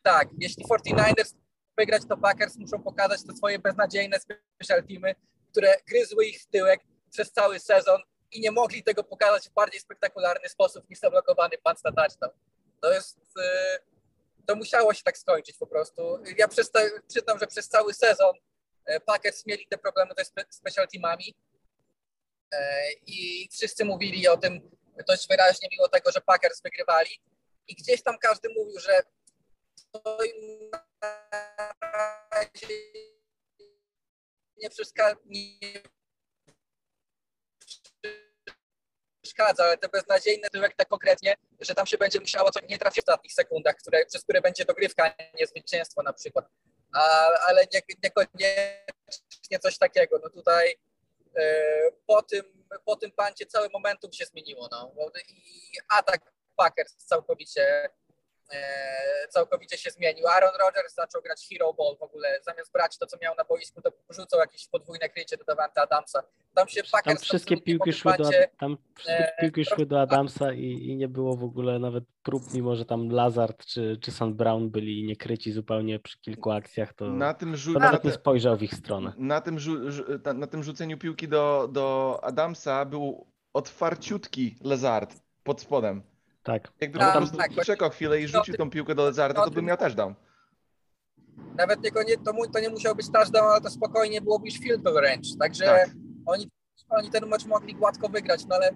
Tak, jeśli 49ers wygrać, to Packers muszą pokazać te swoje beznadziejne special teamy, które gryzły ich w tyłek przez cały sezon i nie mogli tego pokazać w bardziej spektakularny sposób niż zablokowany pan na. To jest, y, to musiało się tak skończyć po prostu. Ja przyznam, że przez cały sezon y, Packers mieli te problemy ze special teamami y, i wszyscy mówili o tym dość wyraźnie, mimo tego, że Packers wygrywali i gdzieś tam każdy mówił, że to im nie, przeszkadza, ale te beznadziejne tyłek tak konkretnie, że tam się będzie musiało co nie trafić w ostatnich sekundach, które, przez które będzie dogrywka, nie zwycięstwo na przykład. A, ale nie, niekoniecznie coś takiego. No tutaj e, po, tym, po tym pancie cały momentum się zmieniło. No. I atak Packers całkowicie całkowicie się zmienił. Aaron Rodgers zaczął grać hero ball w ogóle. Zamiast brać to, co miał na boisku, to rzucał jakieś podwójne krycie do Davante Adamsa. Tam się Tam Packers wszystkie absolutnie piłki szły do, tam wszystkie e, piłki szły do Adamsa i, i nie było w ogóle nawet prób, mimo że tam Lazard czy, czy. Brown byli niekryci zupełnie przy kilku akcjach, to, Na tym, to rzu- na, nawet nie spojrzał w ich stronę. na, tym rzu- na tym rzuceniu piłki do, do Adamsa był otwarciutki Lazard pod spodem. Tak. Jakby Tak, po prostu tak, poczekał chwilę i rzucił tą piłkę do Lazarda, to by miał też dał. Nawet tylko nie, to, to nie musiał być touchdown, ale to spokojnie byłoby już field goal range. Także Tak. oni, oni ten mecz mogli gładko wygrać, no ale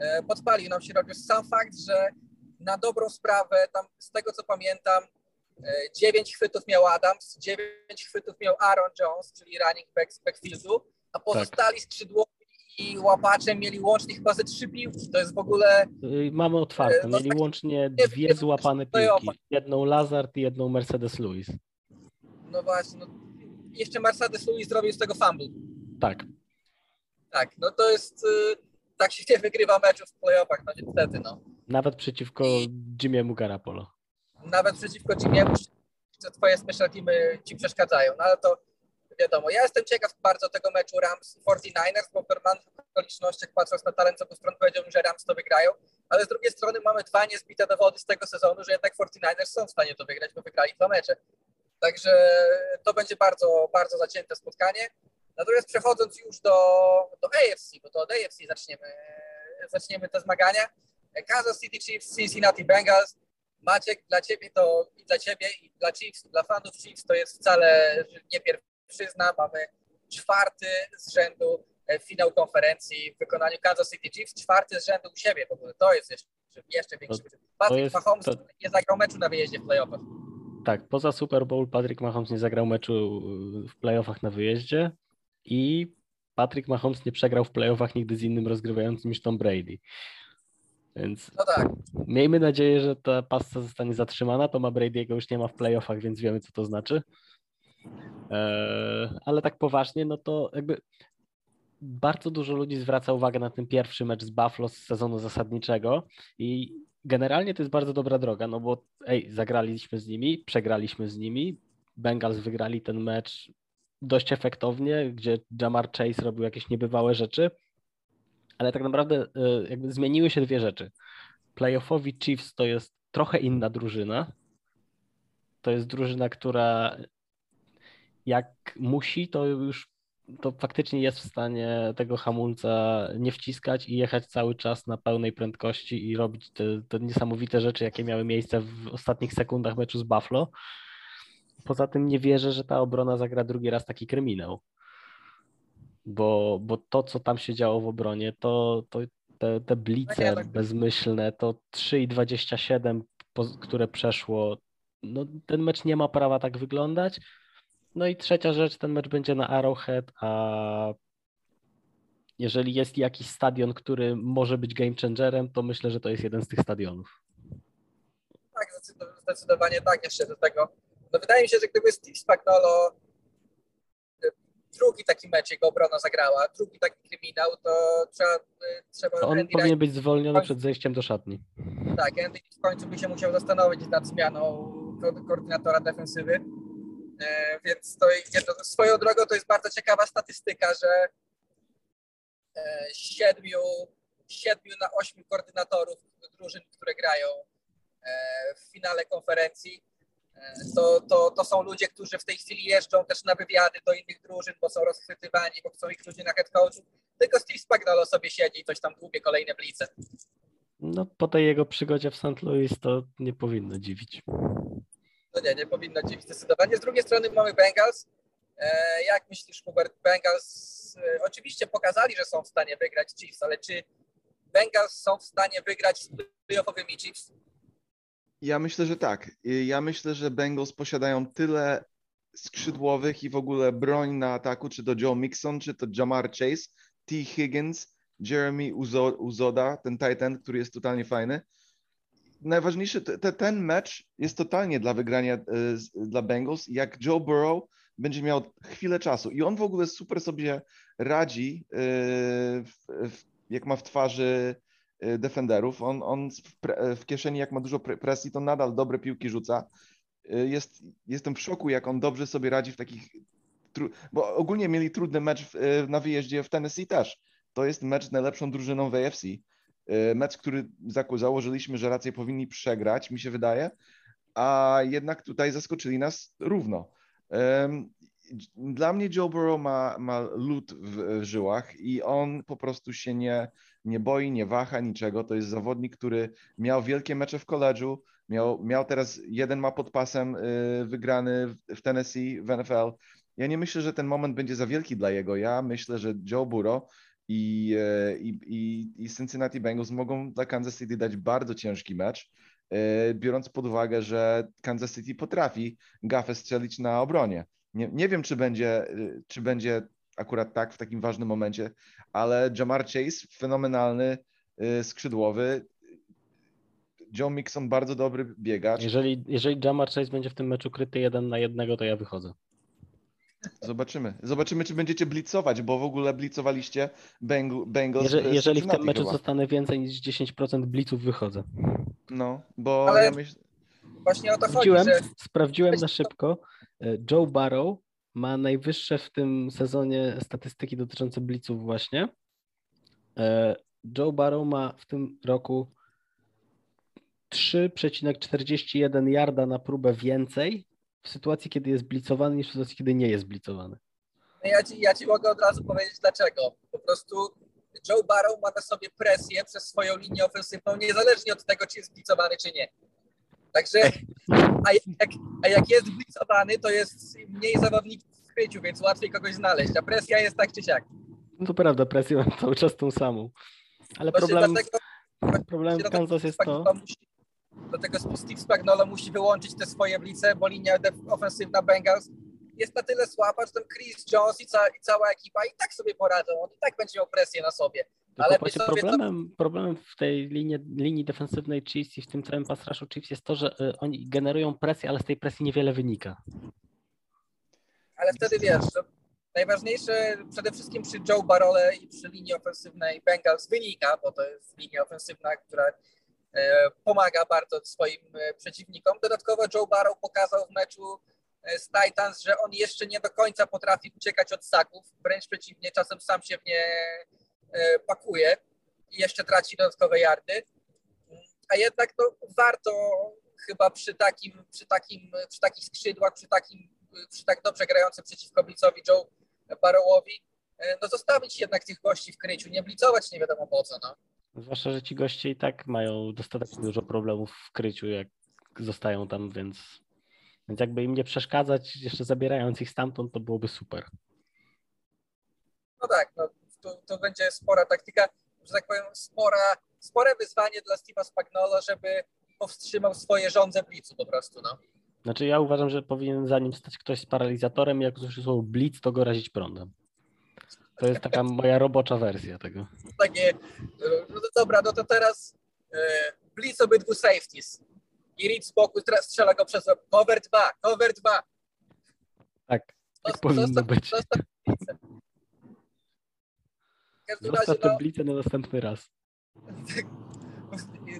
e, podpalił nam się Rodgers. Sam fakt, że na dobrą sprawę, tam z tego co pamiętam, e, dziewięć chwytów miał Adams, dziewięć chwytów miał Aaron Jones, czyli running back z backfieldu, a pozostali skrzydłowi i łapacze mieli łącznie chyba ze trzy piłki. To jest w ogóle Y, Mamy otwarte. no Mieli tak, łącznie nie dwie złapane piłki. Jedną Lazard i jedną Mercedes Lewis. No właśnie, no, jeszcze Mercedes Lewis zrobił z tego fumble. Tak. Tak, no to jest, y, tak się nie wygrywa meczów w playoffach, no niestety, no. Nawet przeciwko Jimiemu Garapolo. Nawet przeciwko Jimiemu, że twoje special teamy ci przeszkadzają, no ale to wiadomo. Ja jestem ciekaw bardzo tego meczu Rams 49ers, bo w normalnych okolicznościach patrząc na talent obu stron powiedziałbym, że Rams to wygrają, ale z drugiej strony mamy dwa niezbite dowody z tego sezonu, że jednak 49ers są w stanie to wygrać, bo wygrali dwa mecze. Także to będzie bardzo, bardzo zacięte spotkanie. Natomiast przechodząc już do, do AFC, bo to od AFC zaczniemy, zaczniemy te zmagania. Kansas City Chiefs, Cincinnati Bengals. Maciek, dla ciebie to i dla ciebie, i dla Chiefs, dla fanów Chiefs to jest wcale nie pierwszyzna. Mamy czwarty z rzędu e, finał konferencji w wykonaniu Kansas City Chiefs, czwarty z rzędu u siebie ogóle. To jest jeszcze, jeszcze większy. Patrick jest- Mahomes to- nie zagrał meczu na wyjeździe w playoffach. Tak, poza Super Bowl Patrick Mahomes nie zagrał meczu y, w playoffach na wyjeździe i Patrick Mahomes nie przegrał w playoffach nigdy z innym rozgrywającym niż Tom Brady. Więc No tak, miejmy nadzieję, że ta pasta zostanie zatrzymana. Toma Brady'ego już nie ma w playoffach, więc wiemy, co to znaczy. Eee, ale tak poważnie, no to jakby bardzo dużo ludzi zwraca uwagę na ten pierwszy mecz z Buffalo z sezonu zasadniczego i generalnie to jest bardzo dobra droga, no bo ej, zagraliśmy z nimi, przegraliśmy z nimi, Bengals wygrali ten mecz dość efektownie, gdzie Jamar Chase robił jakieś niebywałe rzeczy, ale tak naprawdę y, jakby zmieniły się dwie rzeczy. Playoffowi Chiefs to jest trochę inna drużyna. To jest drużyna, która jak musi, to już to faktycznie jest w stanie tego hamulca nie wciskać i jechać cały czas na pełnej prędkości i robić te, te niesamowite rzeczy, jakie miały miejsce w ostatnich sekundach meczu z Buffalo. Poza tym nie wierzę, że ta obrona zagra drugi raz taki kryminał. Bo, bo to, co tam się działo w obronie, to, to te, te blice tak. bezmyślne, to 3,27, po- które przeszło, no ten mecz nie ma prawa tak wyglądać. No i trzecia rzecz, ten mecz będzie na Arrowhead, a jeżeli jest jakiś stadion, który może być game changerem, to myślę, że to jest jeden z tych stadionów. tak, zdecydowanie, tak jeszcze do tego. No wydaje mi się, że gdyby Steve Spagnolo y, drugi taki mecz jego obrona zagrała, drugi taki kryminał, to trzeba, y, trzeba To on Andy powinien być zwolniony przed zejściem do szatni. Tak, Andy w końcu by się musiał zastanowić nad zmianą ko- koordynatora defensywy. E, więc to swoją drogą to jest bardzo ciekawa statystyka, że e, siedmiu, siedmiu na ośmiu koordynatorów drużyn, które grają e, w finale konferencji, to, to, to są ludzie, którzy w tej chwili jeżdżą też na wywiady do innych drużyn, bo są rozchwytywani, bo chcą ich ludzie na head coachu. Tylko Steve Spagnolo sobie siedzi i coś tam dłubie kolejne blice. No po tej jego przygodzie w St. Louis to nie powinno dziwić. No nie, nie powinno dziwić zdecydowanie. Z drugiej strony mamy Bengals. E, jak myślisz, Hubert? Bengals e, oczywiście pokazali, że są w stanie wygrać Chiefs, ale czy Bengals są w stanie wygrać z playoffowymi Chiefs? Ja myślę, że tak. Ja myślę, że Bengals posiadają tyle skrzydłowych i w ogóle broń na ataku, czy to Joe Mixon, czy to Jamar Chase, T. Higgins, Jeremy Uzo- Uzoda, ten Titan, który jest totalnie fajny. Najważniejszy, te, te, ten mecz jest totalnie dla wygrania z- dla Bengals. Jak Joe Burrow będzie miał chwilę czasu i on w ogóle super sobie radzi, w, jak ma w twarzy y, defenderów. On, on w, kieszeni, jak ma dużo pre- presji, to nadal dobre piłki rzuca. Jest, jestem w szoku, jak on dobrze sobie radzi w takich. Bo ogólnie mieli trudny mecz na wyjeździe w Tennessee też. To jest mecz z najlepszą drużyną w AFC. Y, Mecz, który założyliśmy, że raczej powinni przegrać, mi się wydaje, a jednak tutaj zaskoczyli nas równo. Dla mnie Joe Burrow ma, ma lód w, żyłach i on po prostu się nie, nie boi, nie waha niczego. To jest zawodnik, który miał wielkie mecze w koledżu, miał, miał teraz, jeden ma pod pasem y, wygrany w Tennessee, w NFL. Ja nie myślę, że ten moment będzie za wielki dla jego. Ja myślę, że Joe Burrow i, e, i, i, i Cincinnati Bengals mogą dla Kansas City dać bardzo ciężki mecz, e, biorąc pod uwagę, że Kansas City potrafi gafę strzelić na obronie. Nie, nie wiem, czy będzie, y, czy będzie akurat tak w takim ważnym momencie, ale Jamar Chase, fenomenalny skrzydłowy. Joe Mixon, bardzo dobry biegacz. Jeżeli, jeżeli Jamar Chase będzie w tym meczu kryty jeden na jednego, to ja wychodzę. Zobaczymy. Zobaczymy, czy będziecie blicować, bo w ogóle blicowaliście Beng- Bengals. Jeżeli, jeżeli w tym meczu chyba. zostanę więcej niż 10% bliców, wychodzę. No, bo Ale- ja myślę. Właśnie o to chodzi, Sprawdziłem, że sprawdziłem na szybko. E, Joe Barrow ma najwyższe w tym sezonie statystyki dotyczące bliców właśnie. E, Joe Barrow ma w tym roku 3,41 yarda na próbę więcej w sytuacji, kiedy jest blicowany, niż w sytuacji, kiedy nie jest blicowany. No ja ci, ja ci mogę od razu powiedzieć dlaczego. Po prostu Joe Barrow ma na sobie presję przez swoją linię ofensywną, niezależnie od tego, czy jest blicowany, czy nie. Także, a jak, a jak jest blicowany, to jest mniej zawodników w kryciu, więc łatwiej kogoś znaleźć, a presja jest tak czy siak. No to prawda, presję mam cały czas tą samą. Ale Właśnie problem, dlatego, problem w Kansas jest to, musi, dlatego Steve Spagnuolo musi wyłączyć te swoje blice, bo linia ofensywna Bengals jest na tyle słaba, że ten Chris Jones i, ca- i cała ekipa i tak sobie poradzą. On i tak będzie miał presję na sobie. Tylko Ale właśnie sobie to- problemem, problemem w tej linii, linii defensywnej Chiefs i w tym całym pass rushu Chiefs jest to, że y, oni generują presję, ale z tej presji niewiele wynika. Ale wtedy wiesz, że najważniejsze przede wszystkim przy Joe Barole i przy linii ofensywnej Bengals wynika, bo to jest linia ofensywna, która pomaga bardzo swoim e, przeciwnikom. Dodatkowo Joe Barrow pokazał w meczu e, z Titans, że on jeszcze nie do końca potrafi uciekać od saków, wręcz przeciwnie, czasem sam się w nie e, pakuje i jeszcze traci dodatkowe yardy. A jednak no, warto chyba przy takim, przy takim, przy takich skrzydłach, przy takim, przy tak dobrze grającym przeciwko Blitzowi Joe Barrowowi, e, no zostawić jednak tych gości w kryciu, nie blicować nie wiadomo po co, no. Zwłaszcza, że ci goście i tak mają dostatecznie dużo problemów w kryciu, jak zostają tam, więc, więc jakby im nie przeszkadzać, jeszcze zabierając ich stamtąd, to byłoby super. No tak, no, to, to będzie spora taktyka, że tak powiem, spora, spore wyzwanie dla Steve'a Spagnolo, żeby powstrzymał swoje żądze blicu po prostu, no. Znaczy ja uważam, że powinien za nim stać ktoś z paralizatorem, jak usłyszy słowo blitz, to go razić prądem. To jest taka moja robocza wersja tego. Takie, e, no to dobra, no to teraz e, blitz obydwu safeties. I Reed z boku teraz strzela go przez cover 2, cover 2. Tak, tak powinno zostaw- być. zostaw razie, Zostaw te no, na następny raz.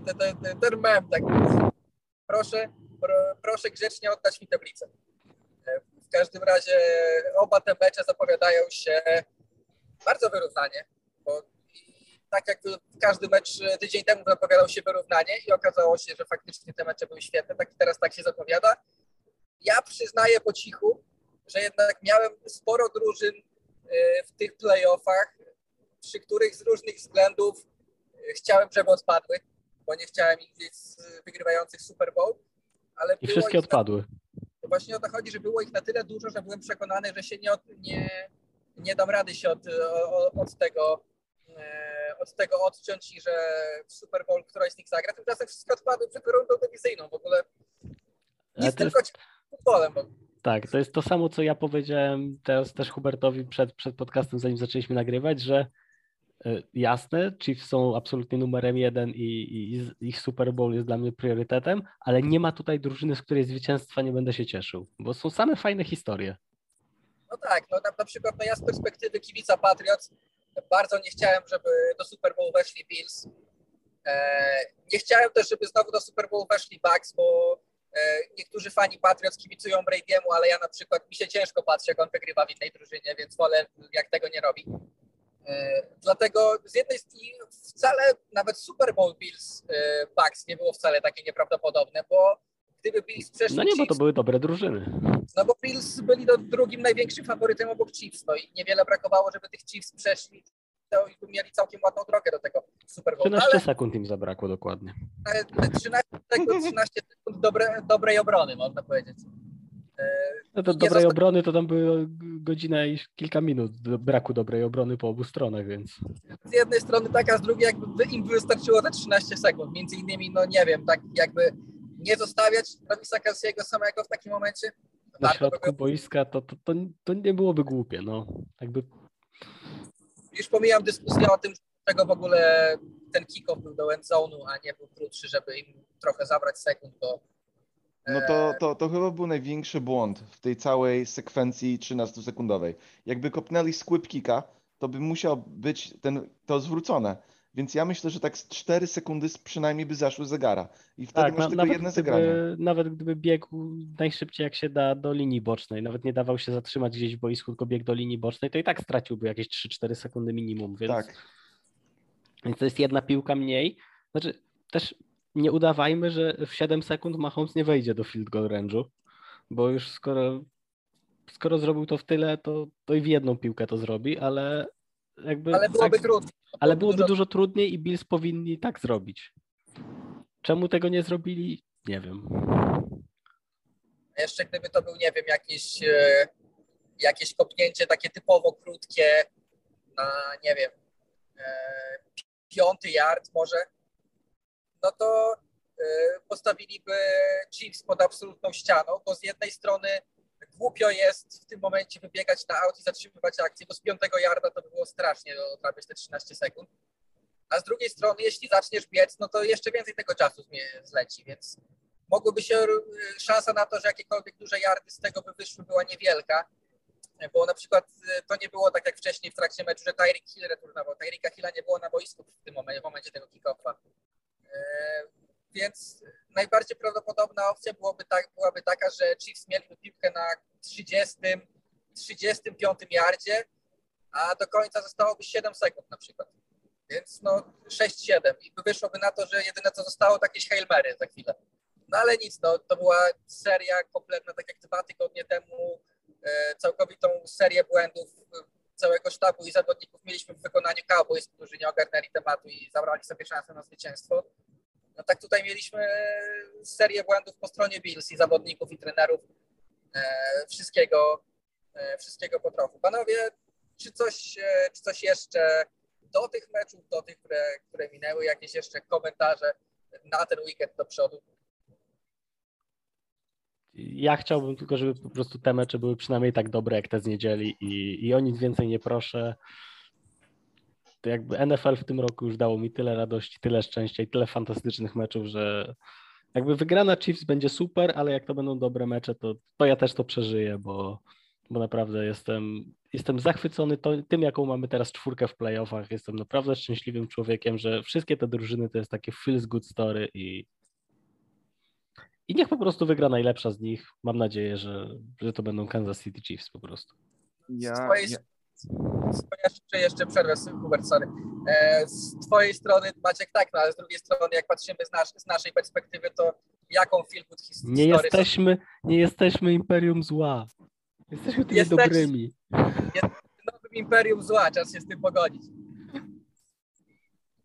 ten, ten, ten, ten mem tak proszę, pro, proszę grzecznie oddać mi tablicę. E, W każdym razie oba te mecze zapowiadają się bardzo wyrównanie, bo tak jak każdy mecz tydzień temu zapowiadał się wyrównanie i okazało się, że faktycznie te mecze były świetne, tak i teraz tak się zapowiada. Ja przyznaję po cichu, że jednak miałem sporo drużyn e, w tych playoffach, przy których z różnych względów e, chciałem, żeby odpadły, bo nie chciałem ich z wygrywających Super Bowl, ale I wszystkie na- odpadły. to właśnie o to chodzi, że było ich na tyle dużo, że byłem przekonany, że się nie, od, nie, nie dam rady się od, od, tego, e, od tego odciąć i że w Super Bowl któraś z nich zagra. Tymczasem wszystkie odpadły przed rundą dywizyjną. W ogóle nic to jest, tylko futbolem. Bo tak, to jest to samo, co ja powiedziałem teraz też Hubertowi przed, przed podcastem, zanim zaczęliśmy nagrywać, że y, jasne, Chiefs są absolutnie numerem jeden i, i i ich Super Bowl jest dla mnie priorytetem, ale nie ma tutaj drużyny, z której zwycięstwa nie będę się cieszył, bo są same fajne historie. No tak, no na, na przykład no ja z perspektywy kibica Patriots bardzo nie chciałem, żeby do Super Bowl weszli Bills. E, nie chciałem też, żeby znowu do Super Bowl weszli Bucks, bo e, niektórzy fani Patriots kibicują Brady'emu, ale ja na przykład mi się ciężko patrzy, jak on wygrywa w innej drużynie, więc wolę, jak tego nie robi. E, dlatego z jednej strony wcale nawet Super Bowl Bills Bucks nie było wcale takie nieprawdopodobne, bo gdyby Bills przeszli No nie, bo to Chiefs, były dobre drużyny. No bo Bills byli do drugim największym faworytem obok Chiefs, no i niewiele brakowało, żeby tych Chiefs przeszli, to i mieli całkiem ładną drogę do tego Super Bowl. No, 13 ale sekund im zabrakło dokładnie. te- te 13 sekund, 13 sekund dobre, dobrej obrony, można powiedzieć. No to dobrej obrony to tam były godzina i kilka minut do braku dobrej obrony po obu stronach, więc Z jednej strony tak, a z drugiej jakby im wystarczyło te 13 sekund. Między innymi, no nie wiem, tak jakby nie zostawiać Travisa Kelsey'ego samego w takim momencie. Na by środku boiska to, to, to, to nie byłoby głupie, no. Jakby Już pomijam dyskusję o tym, czego w ogóle ten kick-off był do end zone'u, a nie był krótszy, żeby im trochę zabrać sekund, bo No to, to, to chyba był największy błąd w tej całej sekwencji 13-sekundowej. Jakby kopnęli squib kicka, to by musiał być ten, to zwrócone. Więc ja myślę, że tak z 4 sekundy przynajmniej by zaszły zegara. I wtedy tak, masz na, tylko jedno zagranie. gdyby, nawet gdyby biegł najszybciej jak się da do linii bocznej, nawet nie dawał się zatrzymać gdzieś w boisku, tylko biegł do linii bocznej, to i tak straciłby jakieś 3-4 sekundy minimum, więc, Tak. więc to jest jedna piłka mniej. Znaczy też nie udawajmy, że w 7 sekund Mahomes nie wejdzie do field goal range'u, bo już skoro, skoro zrobił to w tyle, to, to i w jedną piłkę to zrobi, ale jakby ale byłoby tak- trudno. ale byłoby dużo- dużo trudniej i Bills powinni tak zrobić. Czemu tego nie zrobili? Nie wiem. Jeszcze gdyby to był, nie wiem, jakieś, e, jakieś kopnięcie takie typowo krótkie na, nie wiem, e, piąty yard może, no to e, postawiliby Chiefs pod absolutną ścianą, bo z jednej strony głupio jest w tym momencie wybiegać na aut i zatrzymywać akcję, bo z piątego yarda to by było strasznie odrabiać te 13 sekund. A z drugiej strony, jeśli zaczniesz biec, no to jeszcze więcej tego czasu zleci, więc mogłoby się y, szansa na to, że jakiekolwiek duże yardy z tego by wyszły była niewielka, bo na przykład y, to nie było tak jak wcześniej w trakcie meczu, że Tyreek Hill returnował. Tyreka Hilla nie było na boisku w tym momencie, w momencie tego kick-offa. Więc najbardziej prawdopodobna opcja byłoby tak, byłaby taka, że Chiefs mieliby piłkę na 30, 35 yardzie, a do końca zostałoby 7 sekund na przykład. Więc no 6-7 i by wyszłoby na to, że jedyne co zostało to jakieś Hail Mary za chwilę. No ale nic, no, to była seria kompletna, tak jak dwa tygodnie temu, e, całkowitą serię błędów e, całego sztabu i zawodników mieliśmy w wykonaniu Cowboys, którzy nie ogarnęli tematu i zabrali sobie szansę na zwycięstwo. No tak tutaj mieliśmy e, serię błędów po stronie Bills i zawodników i trenerów e, wszystkiego, e, wszystkiego po trochu. Panowie, czy coś, czy coś jeszcze do tych meczów, do tych, które, które minęły, jakieś jeszcze komentarze na ten weekend do przodu? Ja chciałbym tylko, żeby po prostu te mecze były przynajmniej tak dobre jak te z niedzieli i, i o nic więcej nie proszę. To jakby NFL w tym roku już dało mi tyle radości, tyle szczęścia i tyle fantastycznych meczów, że jakby wygrana Chiefs będzie super, ale jak to będą dobre mecze, to, to ja też to przeżyję, bo, bo naprawdę jestem, jestem zachwycony to, tym, jaką mamy teraz czwórkę w playoffach. Jestem naprawdę szczęśliwym człowiekiem, że wszystkie te drużyny to jest takie feels good story i, i niech po prostu wygra najlepsza z nich. Mam nadzieję, że, że to będą Kansas City Chiefs po prostu. Z Ja, twojej, ja, jeszcze, jeszcze przerwę, Hubert, sorry. E, Z twojej strony, Maciek, tak, no ale z drugiej strony, jak patrzymy z, nasz, z naszej perspektywy, to jaką feel good his- Nie jesteśmy, nie jesteśmy imperium zła. Jesteśmy tymi Jesteś- dobrymi. są nowym imperium zła, czas się z tym pogodzić.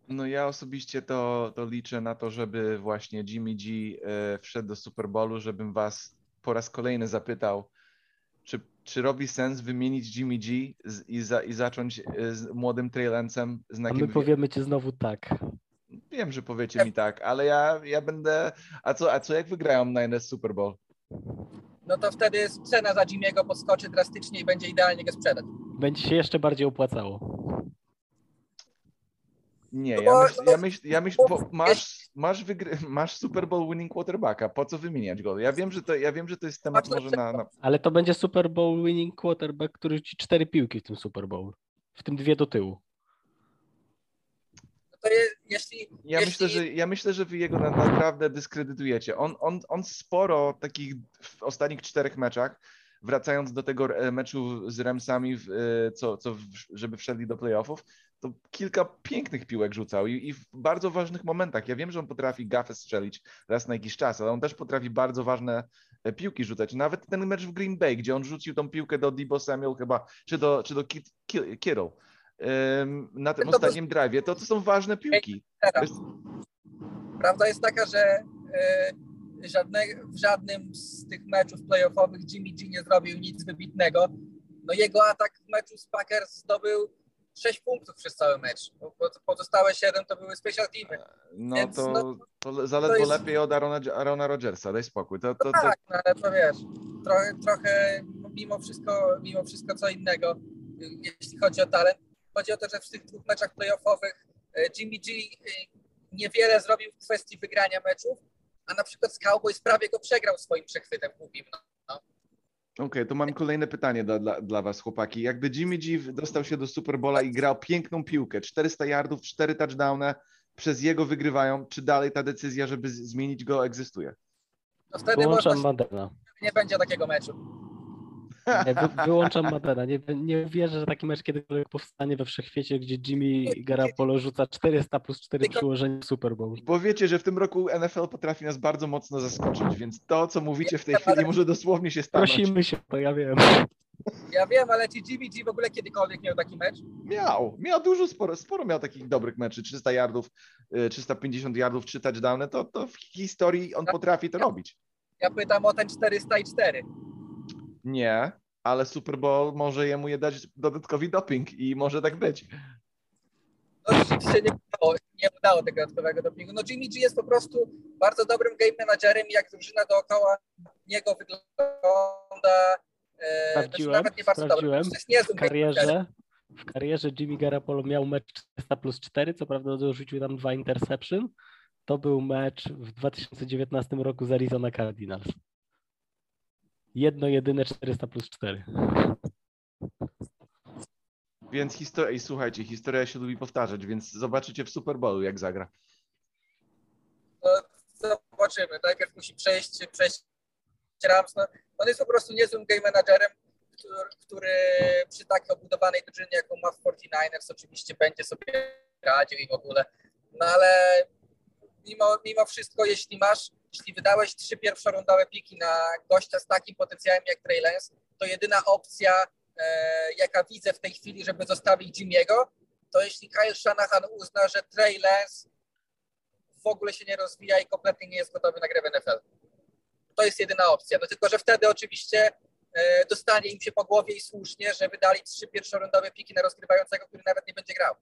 no ja osobiście to, to liczę na to, żeby właśnie Jimmy G e, wszedł do Super Bowlu, żebym was po raz kolejny zapytał, czy, czy robi sens wymienić Jimmy G z, i, za, i zacząć e, z młodym Trey Lance'em A znakiem my wie- powiemy ci znowu tak. Wiem, że powiecie mi tak, ale ja, ja będę. A co, a co jak wygrają Niners Super Bowl? No to wtedy cena za Jimmy'ego podskoczy drastycznie i będzie idealnie go sprzedać. Będzie się jeszcze bardziej opłacało. Nie, No ja myślę, ja myśl, ja myśl, masz, masz, wygry, masz Super Bowl winning quarterbacka, po co wymieniać go? Ja wiem, że to, ja wiem, że to jest temat Masz może na, na... Ale to będzie Super Bowl winning quarterback, który rzuci cztery piłki w tym Super Bowl. W tym dwie do tyłu. To je, jeśli, Ja jeśli myślę, że, ja myślę, że wy jego na, naprawdę dyskredytujecie. On, on, on sporo takich w ostatnich czterech meczach, wracając do tego e, meczu z Ramsami, w, e, co, co w, żeby wszedli do playoffów, to kilka pięknych piłek rzucał i, i w bardzo ważnych momentach. Ja wiem, że on potrafi gafę strzelić raz na jakiś czas, ale on też potrafi bardzo ważne e, piłki rzucać. Nawet ten mecz w Green Bay, gdzie on rzucił tą piłkę do Debo Samuel chyba, czy do, czy do Kit, Ki- Kittle na tym To ostatnim drive'ie, to, to są ważne piłki. Jest- Prawda jest taka, że e, żadne, w żadnym z tych meczów playoffowych Jimmy G nie zrobił nic wybitnego. No jego atak w meczu z Packers zdobył 6 punktów przez cały mecz. bo Pozostałe 7 to były special teamy. No Więc, to, no, to zaledwo jest- lepiej od Arona, Arona Rodgersa, daj spokój. To, to, to, Tak, no ale to wiesz, trochę, trochę mimo wszystko, mimo wszystko co innego, jeśli chodzi o talent, chodzi o to, że w tych dwóch meczach playoffowych y, Jimmy G y, niewiele zrobił w kwestii wygrania meczów, a na przykład z Cowboys prawie go przegrał swoim przechwytem głupim. No. Okej, to mam kolejne pytanie dla, dla, dla was, chłopaki. Jakby Jimmy G dostał się do Superbola i grał piękną piłkę, 400 yardów, 4 touchdowny, przez jego wygrywają, czy dalej ta decyzja, żeby zmienić go, egzystuje? To wtedy można, Wyłączam Madena. nie będzie takiego meczu. Nie, wy, wyłączam Madena. Nie, nie wierzę, że taki mecz kiedykolwiek powstanie we wszechświecie, gdzie Jimmy Garapolo rzuca 400 plus 4 Tylko- przyłożenia w Super Bowl. Bo wiecie, że w tym roku NFL potrafi nas bardzo mocno zaskoczyć, więc to, co mówicie w tej chwili, może dosłownie się stanąć. Prosimy się, to ja wiem. Ja wiem, ale czy Jimmy G w ogóle kiedykolwiek miał taki mecz? Miał, miał dużo, sporo, sporo miał takich dobrych meczy, 300 yardów, y, 350 yardów, 3 touchdowny, to, to w historii on potrafi to robić. Ja pytam o ten 404. Nie, ale Super Bowl może jemu je dać dodatkowy doping i może tak być. No rzeczywiście nie udało, nie udało tego dodatkowego dopingu. No Jimmy G jest po prostu bardzo dobrym game managerem i jak drużyna dookoła niego wygląda, e, znaczy Sprawdziłem, nawet nie bardzo sprawdziłem. to jest niezłym W karierze, w karierze Jimmy Garapolo miał mecz 400 plus 4, co prawda dorzucił tam dwa interception. To był mecz w 2019 roku z Arizona Cardinals. Jedno jedyne 400 plus 4. Więc historia, i słuchajcie, historia się lubi powtarzać, więc zobaczycie w Super Bowlu, jak zagra. No, zobaczymy. Najpierw musi przejść, przejść Rams. No, on jest po prostu niezłym game managerem, który, który przy takiej obudowanej drużynie, jaką ma w 49ers, oczywiście będzie sobie radził i w ogóle. No ale mimo, mimo wszystko, jeśli masz, jeśli wydałeś trzy pierwszorundowe piki na gościa z takim potencjałem jak Trey Lance, to jedyna opcja, e, jaka widzę w tej chwili, żeby zostawić Jimmy'ego, to jeśli Kyle Shanahan uzna, że Trey Lance w ogóle się nie rozwija i kompletnie nie jest gotowy na grę w NFL. To jest jedyna opcja. No tylko, że wtedy oczywiście e, dostanie im się po głowie i słusznie, że wydali trzy pierwszorundowe piki na rozgrywającego, który nawet nie będzie grał.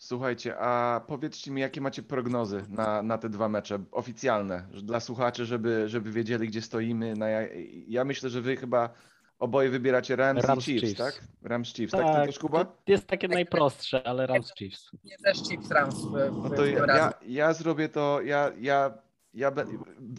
Słuchajcie, a powiedzcie mi, jakie macie prognozy na, na te dwa mecze oficjalne, dla słuchaczy, żeby, żeby wiedzieli, gdzie stoimy. Na, ja, ja myślę, że wy chyba oboje wybieracie Rams, Rams i Chiefs, Chiefs. tak? Rams Chiefs, tak? Ty też, Kuba? to jest takie najprostsze, ale Rams Chiefs. Nie też Chiefs Rams w, w, No to ja, ja, ja zrobię to, ja, ja, ja be,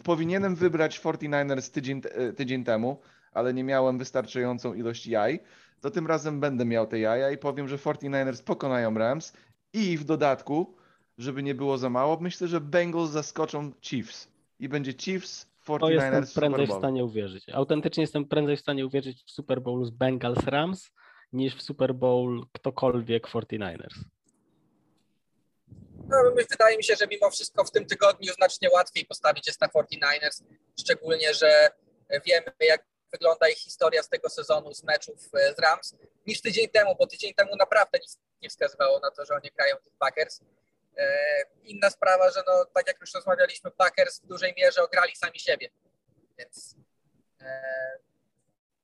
powinienem wybrać 49ers tydzień, e, tydzień temu, ale nie miałem wystarczającą ilość jaj, to tym razem będę miał te jaja i powiem, że 49ers pokonają Rams i w dodatku, żeby nie było za mało, myślę, że Bengals zaskoczą Chiefs i będzie Chiefs, To 49ers jestem w Super prędzej w stanie uwierzyć. Autentycznie jestem prędzej w stanie uwierzyć w Super Bowl z Bengals Rams niż w Super Bowl ktokolwiek 49ers. No, my- wydaje mi się, że mimo wszystko w tym tygodniu znacznie łatwiej postawić jest na 49ers, szczególnie, że wiemy, jak wygląda ich historia z tego sezonu, z meczów e, z Rams, niż tydzień temu, bo tydzień temu naprawdę nic nie wskazywało na to, że oni grają tych Packers. E, Inna sprawa, że no, tak jak już rozmawialiśmy, Packers w dużej mierze ograli sami siebie, więc e,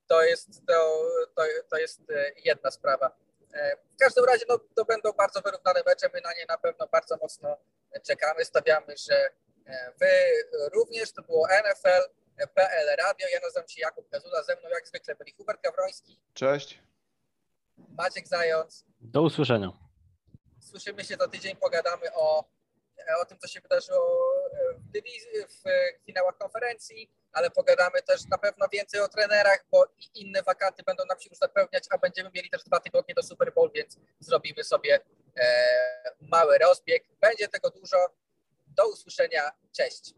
to jest, to, to, to jest jedna sprawa. W każdym razie no, to będą bardzo wyrównane mecze, my na nie na pewno bardzo mocno czekamy, stawiamy, że wy również, to było NFL, PL Radio, ja nazywam się Jakub Kazula, ze mną jak zwykle byli Hubert Gawroński, Cześć. Maciek Zając, Do usłyszenia. słyszymy się za tydzień, pogadamy o, o tym, co się wydarzyło e, w, dywizji, w finałach konferencji, ale pogadamy też na pewno więcej o trenerach, bo i inne wakaty będą nam się już zapełniać, a będziemy mieli też dwa tygodnie do Super Bowl, więc zrobimy sobie mały rozbieg. Będzie tego dużo. Do usłyszenia. Cześć.